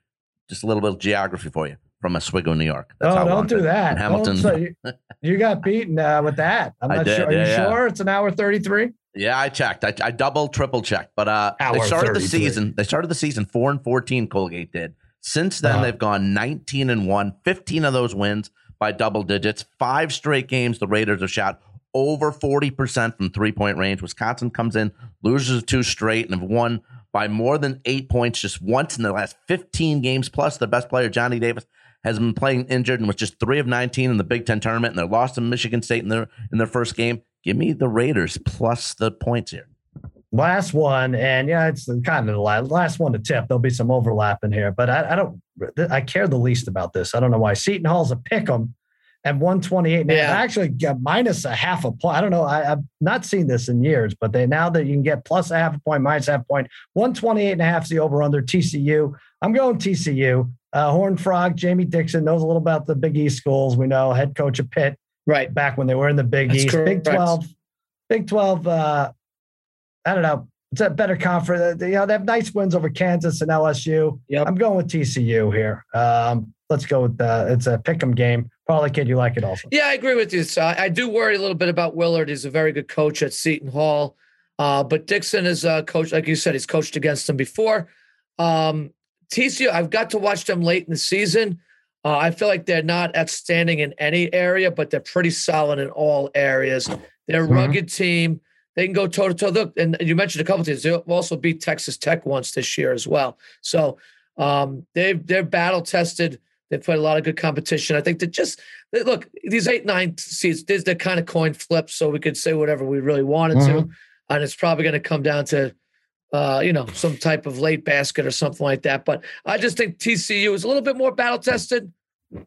just a little bit of geography for you from Oswego, New York. That's oh, don't do that. Hamilton. So you, you, got beaten uh, with that. I'm not did, sure. Are yeah, you yeah. sure it's an hour 33? Yeah, I checked. I, I double, triple checked. But uh, they started the season. They started the season four and 14. Colgate did. Since then, uh-huh. they've gone 19 and one. 15 of those wins by double digits. Five straight games. The Raiders have shot over 40% from three point range. Wisconsin comes in, loses two straight, and have won by more than eight points just once in the last 15 games. Plus, the best player, Johnny Davis, has been playing injured and was just three of 19 in the Big Ten tournament, and they lost to Michigan State in their in their first game. Give me the Raiders plus the points here. Last one, and yeah, it's kind of the last one to tip. There'll be some overlap in here, but I, I don't. I care the least about this. I don't know why. Seton Hall's a pick 'em and 128. Now, yeah. actually get minus a half a point. I don't know. I, have not seen this in years, but they now that you can get plus a half a point, minus half a point, 128 and a half is the over under TCU. I'm going TCU. Uh, Horn Frog, Jamie Dixon knows a little about the Big East schools. We know head coach of Pitt, right? Back when they were in the Big That's East, correct. Big 12, Big 12. Uh, I don't know. It's a better conference. You know, they have nice wins over Kansas and LSU. Yep. I'm going with TCU here. Um, let's go with the, it's a pick 'em game. Parlay Kid, you like it also. Yeah, I agree with you. So I, I, do worry a little bit about Willard. He's a very good coach at Seton Hall. Uh, but Dixon is a coach, like you said, he's coached against them before. Um, TCU, I've got to watch them late in the season. Uh, I feel like they're not outstanding in any area, but they're pretty solid in all areas. They're a mm-hmm. rugged team. They can go toe to toe. Look, and you mentioned a couple teams. They also beat Texas Tech once this year as well. So um, they've they're battle tested. They've played a lot of good competition. I think that just they, look these eight nine seeds. There's the kind of coin flip, so we could say whatever we really wanted to, and it's probably going to come down to uh, you know, some type of late basket or something like that. But I just think TCU is a little bit more battle tested.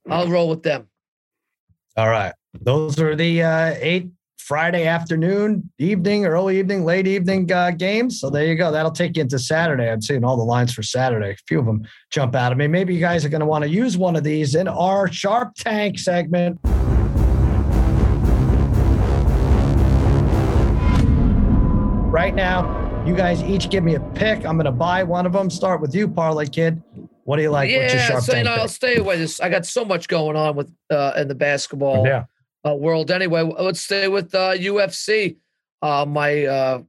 I'll roll with them. All right. Those are the uh, eight Friday afternoon, evening, early evening, late evening uh, games. So there you go. That'll take you into Saturday. I'm seeing all the lines for Saturday. A few of them jump out at me. Maybe you guys are going to want to use one of these in our Sharp Tank segment. Right now, you guys each give me a pick. I'm going to buy one of them. Start with you, Parlay Kid. What do you like? What's your yeah, Sharp so you know, I'll stay away. This I got so much going on with uh, in the basketball Yeah. Uh, world. Anyway, let's stay with uh, UFC. Uh, my uh,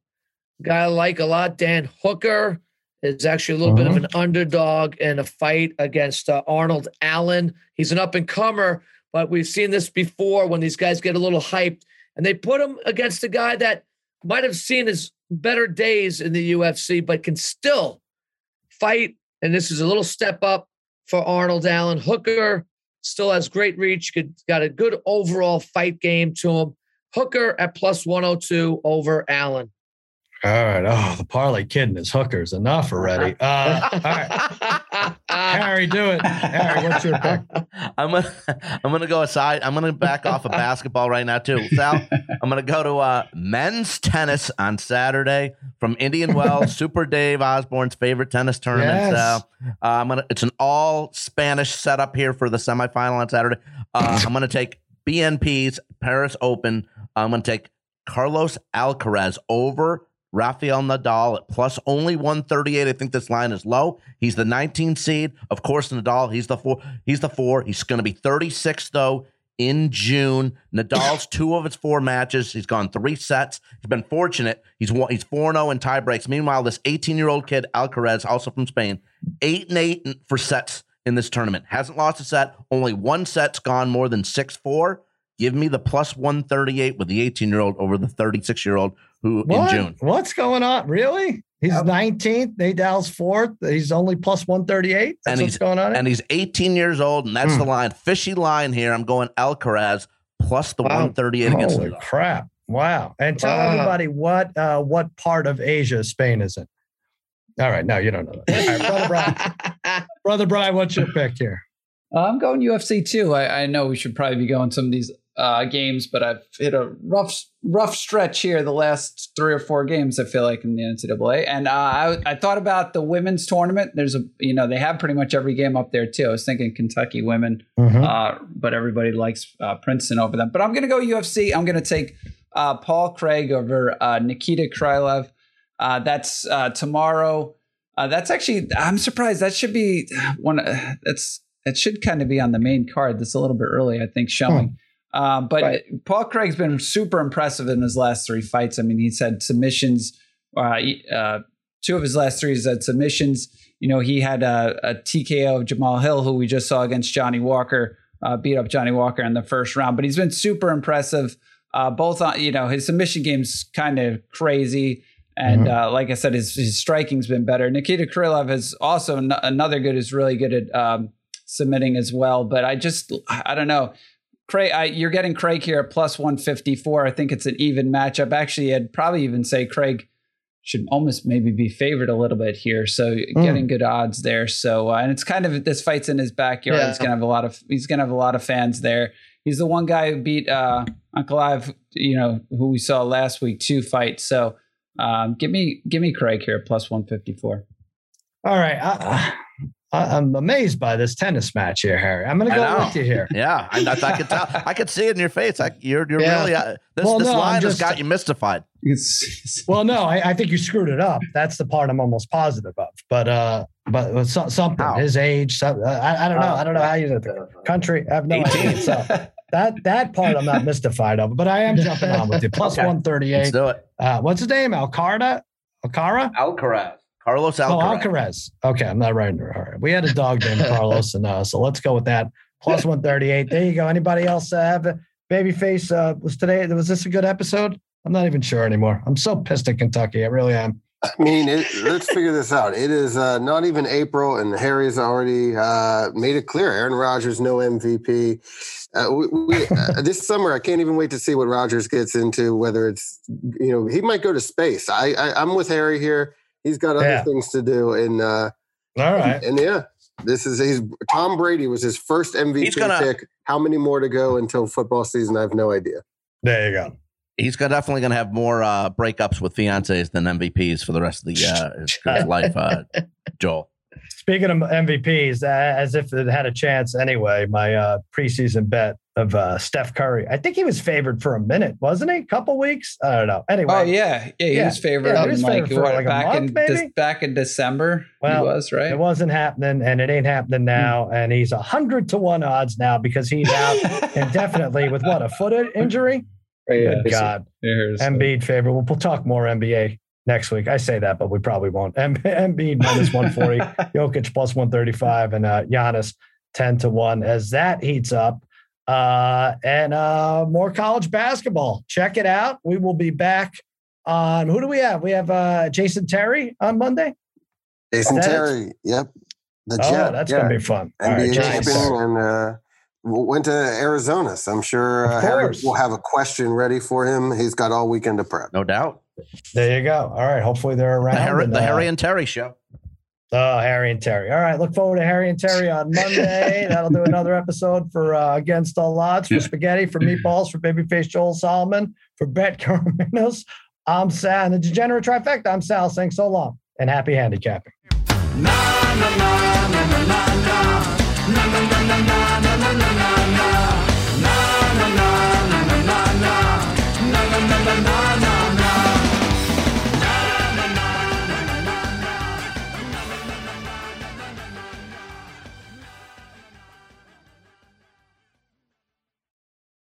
guy I like a lot, Dan Hooker, is actually a little bit of an underdog in a fight against uh, Arnold Allen. He's an up and comer, but we've seen this before when these guys get a little hyped and they put him against a guy that might have seen his better days in the UFC, but can still fight. And this is a little step up for Arnold Allen. Hooker still has great reach, good, got a good overall fight game to him. Hooker at plus 102 over Allen. All right. Oh, the parlay kid and his hookers. Enough already. Uh, all right. Harry, do it. Harry, what's your pick? I'm gonna I'm gonna go aside. I'm gonna back off of basketball right now too. Sal, I'm gonna go to uh, men's tennis on Saturday from Indian Wells, Super Dave Osborne's favorite tennis tournament. Yes. Sal. Uh, I'm gonna. It's an all Spanish setup here for the semifinal on Saturday. Uh, I'm gonna take BNP Paribas Open. I'm gonna take Carlos Alcaraz over Rafael Nadal at plus only 138. I think this line is low. He's the 19 seed. Of course, Nadal, he's the four. He's the four. He's going to be 36 though in June. Nadal's two of his four matches. He's gone three sets. He's been fortunate. He's he's 4-0 in tie breaks. Meanwhile, this 18-year-old kid, Alcaraz, also from Spain, 8 and 8 for sets in this tournament. Hasn't lost a set. Only one set's gone more than 6-4. Give me the plus 138 with the 18 year old over the 36 year old who What? in June. What's going on? Really? He's 19th. Nadal's fourth. He's only plus 138. That's And what's he's- going on. And he's 18 years old, and that's Hmm. the line. Fishy line here. I'm going Alcaraz plus the Wow. 138 against Holy Nadal. crap. Wow. And tell Wow. everybody what uh, what part of Asia Spain is in. All right. No, you don't know that. All right, Brother Brian. Brother Brian, what's your pick here? I'm going UFC too. I, I know we should probably be going some of these uh, games, but I've hit a rough rough stretch here the last three or four games. I feel like in the NCAA, and uh, I, I thought about the women's tournament. There's a you know they have pretty much every game up there too. I was thinking Kentucky women, uh, but everybody likes uh, Princeton over them. But I'm going to go UFC. I'm going to take uh, Paul Craig over uh, Nikita Krylov. Uh, that's uh, tomorrow. Uh, that's actually I'm surprised. That should be one. Uh, that's it should kind of be on the main card. That's a little bit early, I think, showing. Uh, but Right. Paul Craig's been super impressive in his last three fights. I mean, he's had submissions. Uh, uh, two of his last three he's had submissions. You know, he had a, a TKO of Jamahal Hill, who we just saw against Johnny Walker, uh, beat up Johnny Walker in the first round. But he's been super impressive. Uh, both on, you know, his submission game's kind of crazy. And uh, like I said, his, his striking's been better. Nikita Krylov is also n- another good, is really good at um, submitting as well. But I just, I don't know. Craig, I, you're getting Craig here at plus 154. I think it's an even matchup. Actually, I'd probably even say Craig should almost maybe be favored a little bit here. So getting good odds there. So uh, and it's kind of this fight's in his backyard. Yeah. He's gonna have a lot of he's gonna have a lot of fans there. He's the one guy who beat uh, Ankalaev, you know, who we saw last week, two fights. So um, give me give me Craig here at plus 154. All right. I, I'm amazed by this tennis match here, Harry. I'm going to I go know. with you here. Yeah, I, I, I could tell. I could see it in your face. I, you're you're Yeah. really uh, this Well, this no, I'm line has just- got you mystified. Well, no, I, I think you screwed it up. That's the part I'm almost positive of. But uh, but uh, so, something How? his age. So, I, I don't know. I don't know how you the country. I have no idea. So that that part I'm not mystified of. But I am jumping on with you. Plus Okay. one thirty Let's eight. do it. Uh, what's his name? Alcarda. Alcara. Alcaraz, Carlos Oh, Alcaraz. Alcaraz. Okay, I'm not right. All right. We had a dog named Carlos, and uh, so let's go with that. Plus 138. There you go. Anybody else uh, have a baby face? Uh, was today? Was this a good episode? I'm not even sure anymore. I'm so pissed at Kentucky. I really am. I mean, it, let's figure this out. It is uh, not even April, and Harry's already uh, made it clear. Aaron Rodgers, no MVP. Uh, we, we, uh, this summer, I can't even wait to see what Rodgers gets into. Whether it's you know he might go to space. I, I am with Harry here. He's got other Yeah. things to do, and uh, All right. and yeah, this is he's Tom Brady was his first MVP He's gonna- pick. How many more to go until football season? I have no idea. There you go. He's gonna, definitely going to have more uh, breakups with fiancés than MVPs for the rest of the uh, his, his life, uh, Joel. Speaking of MVPs, uh, as if it had a chance anyway, my uh, preseason bet of uh, Steph Curry. I think he was favored for a minute, wasn't he? A couple weeks? I don't know. Anyway. Oh yeah, yeah, he Yeah. was favored Yeah, he in was like, favored for what, like a back month, in Dec- maybe? back in December. Well, he was right. It wasn't happening, and it ain't happening now. And he's a hundred to one odds now because he's out indefinitely with what a foot injury. Good God, Embiid favorite. We'll, we'll talk more NBA next week. I say that, but we probably won't. Em- Embiid minus one forty, Jokic plus one thirty five, and uh, Giannis ten to one as that heats up. Uh, and uh, more college basketball. Check it out. We will be back on. Who do we have? We have uh, Jason Terry on Monday. Jason That is- Terry, yep, the Oh, Jet, that's yeah. gonna be fun. NBA right, champion and uh, w- went to Arizona. So I'm sure Of uh, Harry course. will have a question ready for him. He's got all weekend to prep. No doubt. There you go. All right. Hopefully they're around. The Harry, and, the uh, Harry and Terry show. Oh, Harry and Terry. All right. Look forward to Harry and Terry on Monday. That'll do another episode for uh, Against All Odds, for Spaghetti, for Meatballs, for Babyface Joel Solomon, for Bet Corominos. I'm Sal, and the Degenerate Trifecta. I'm Sal saying so long and happy handicapping. na na na na na na na na na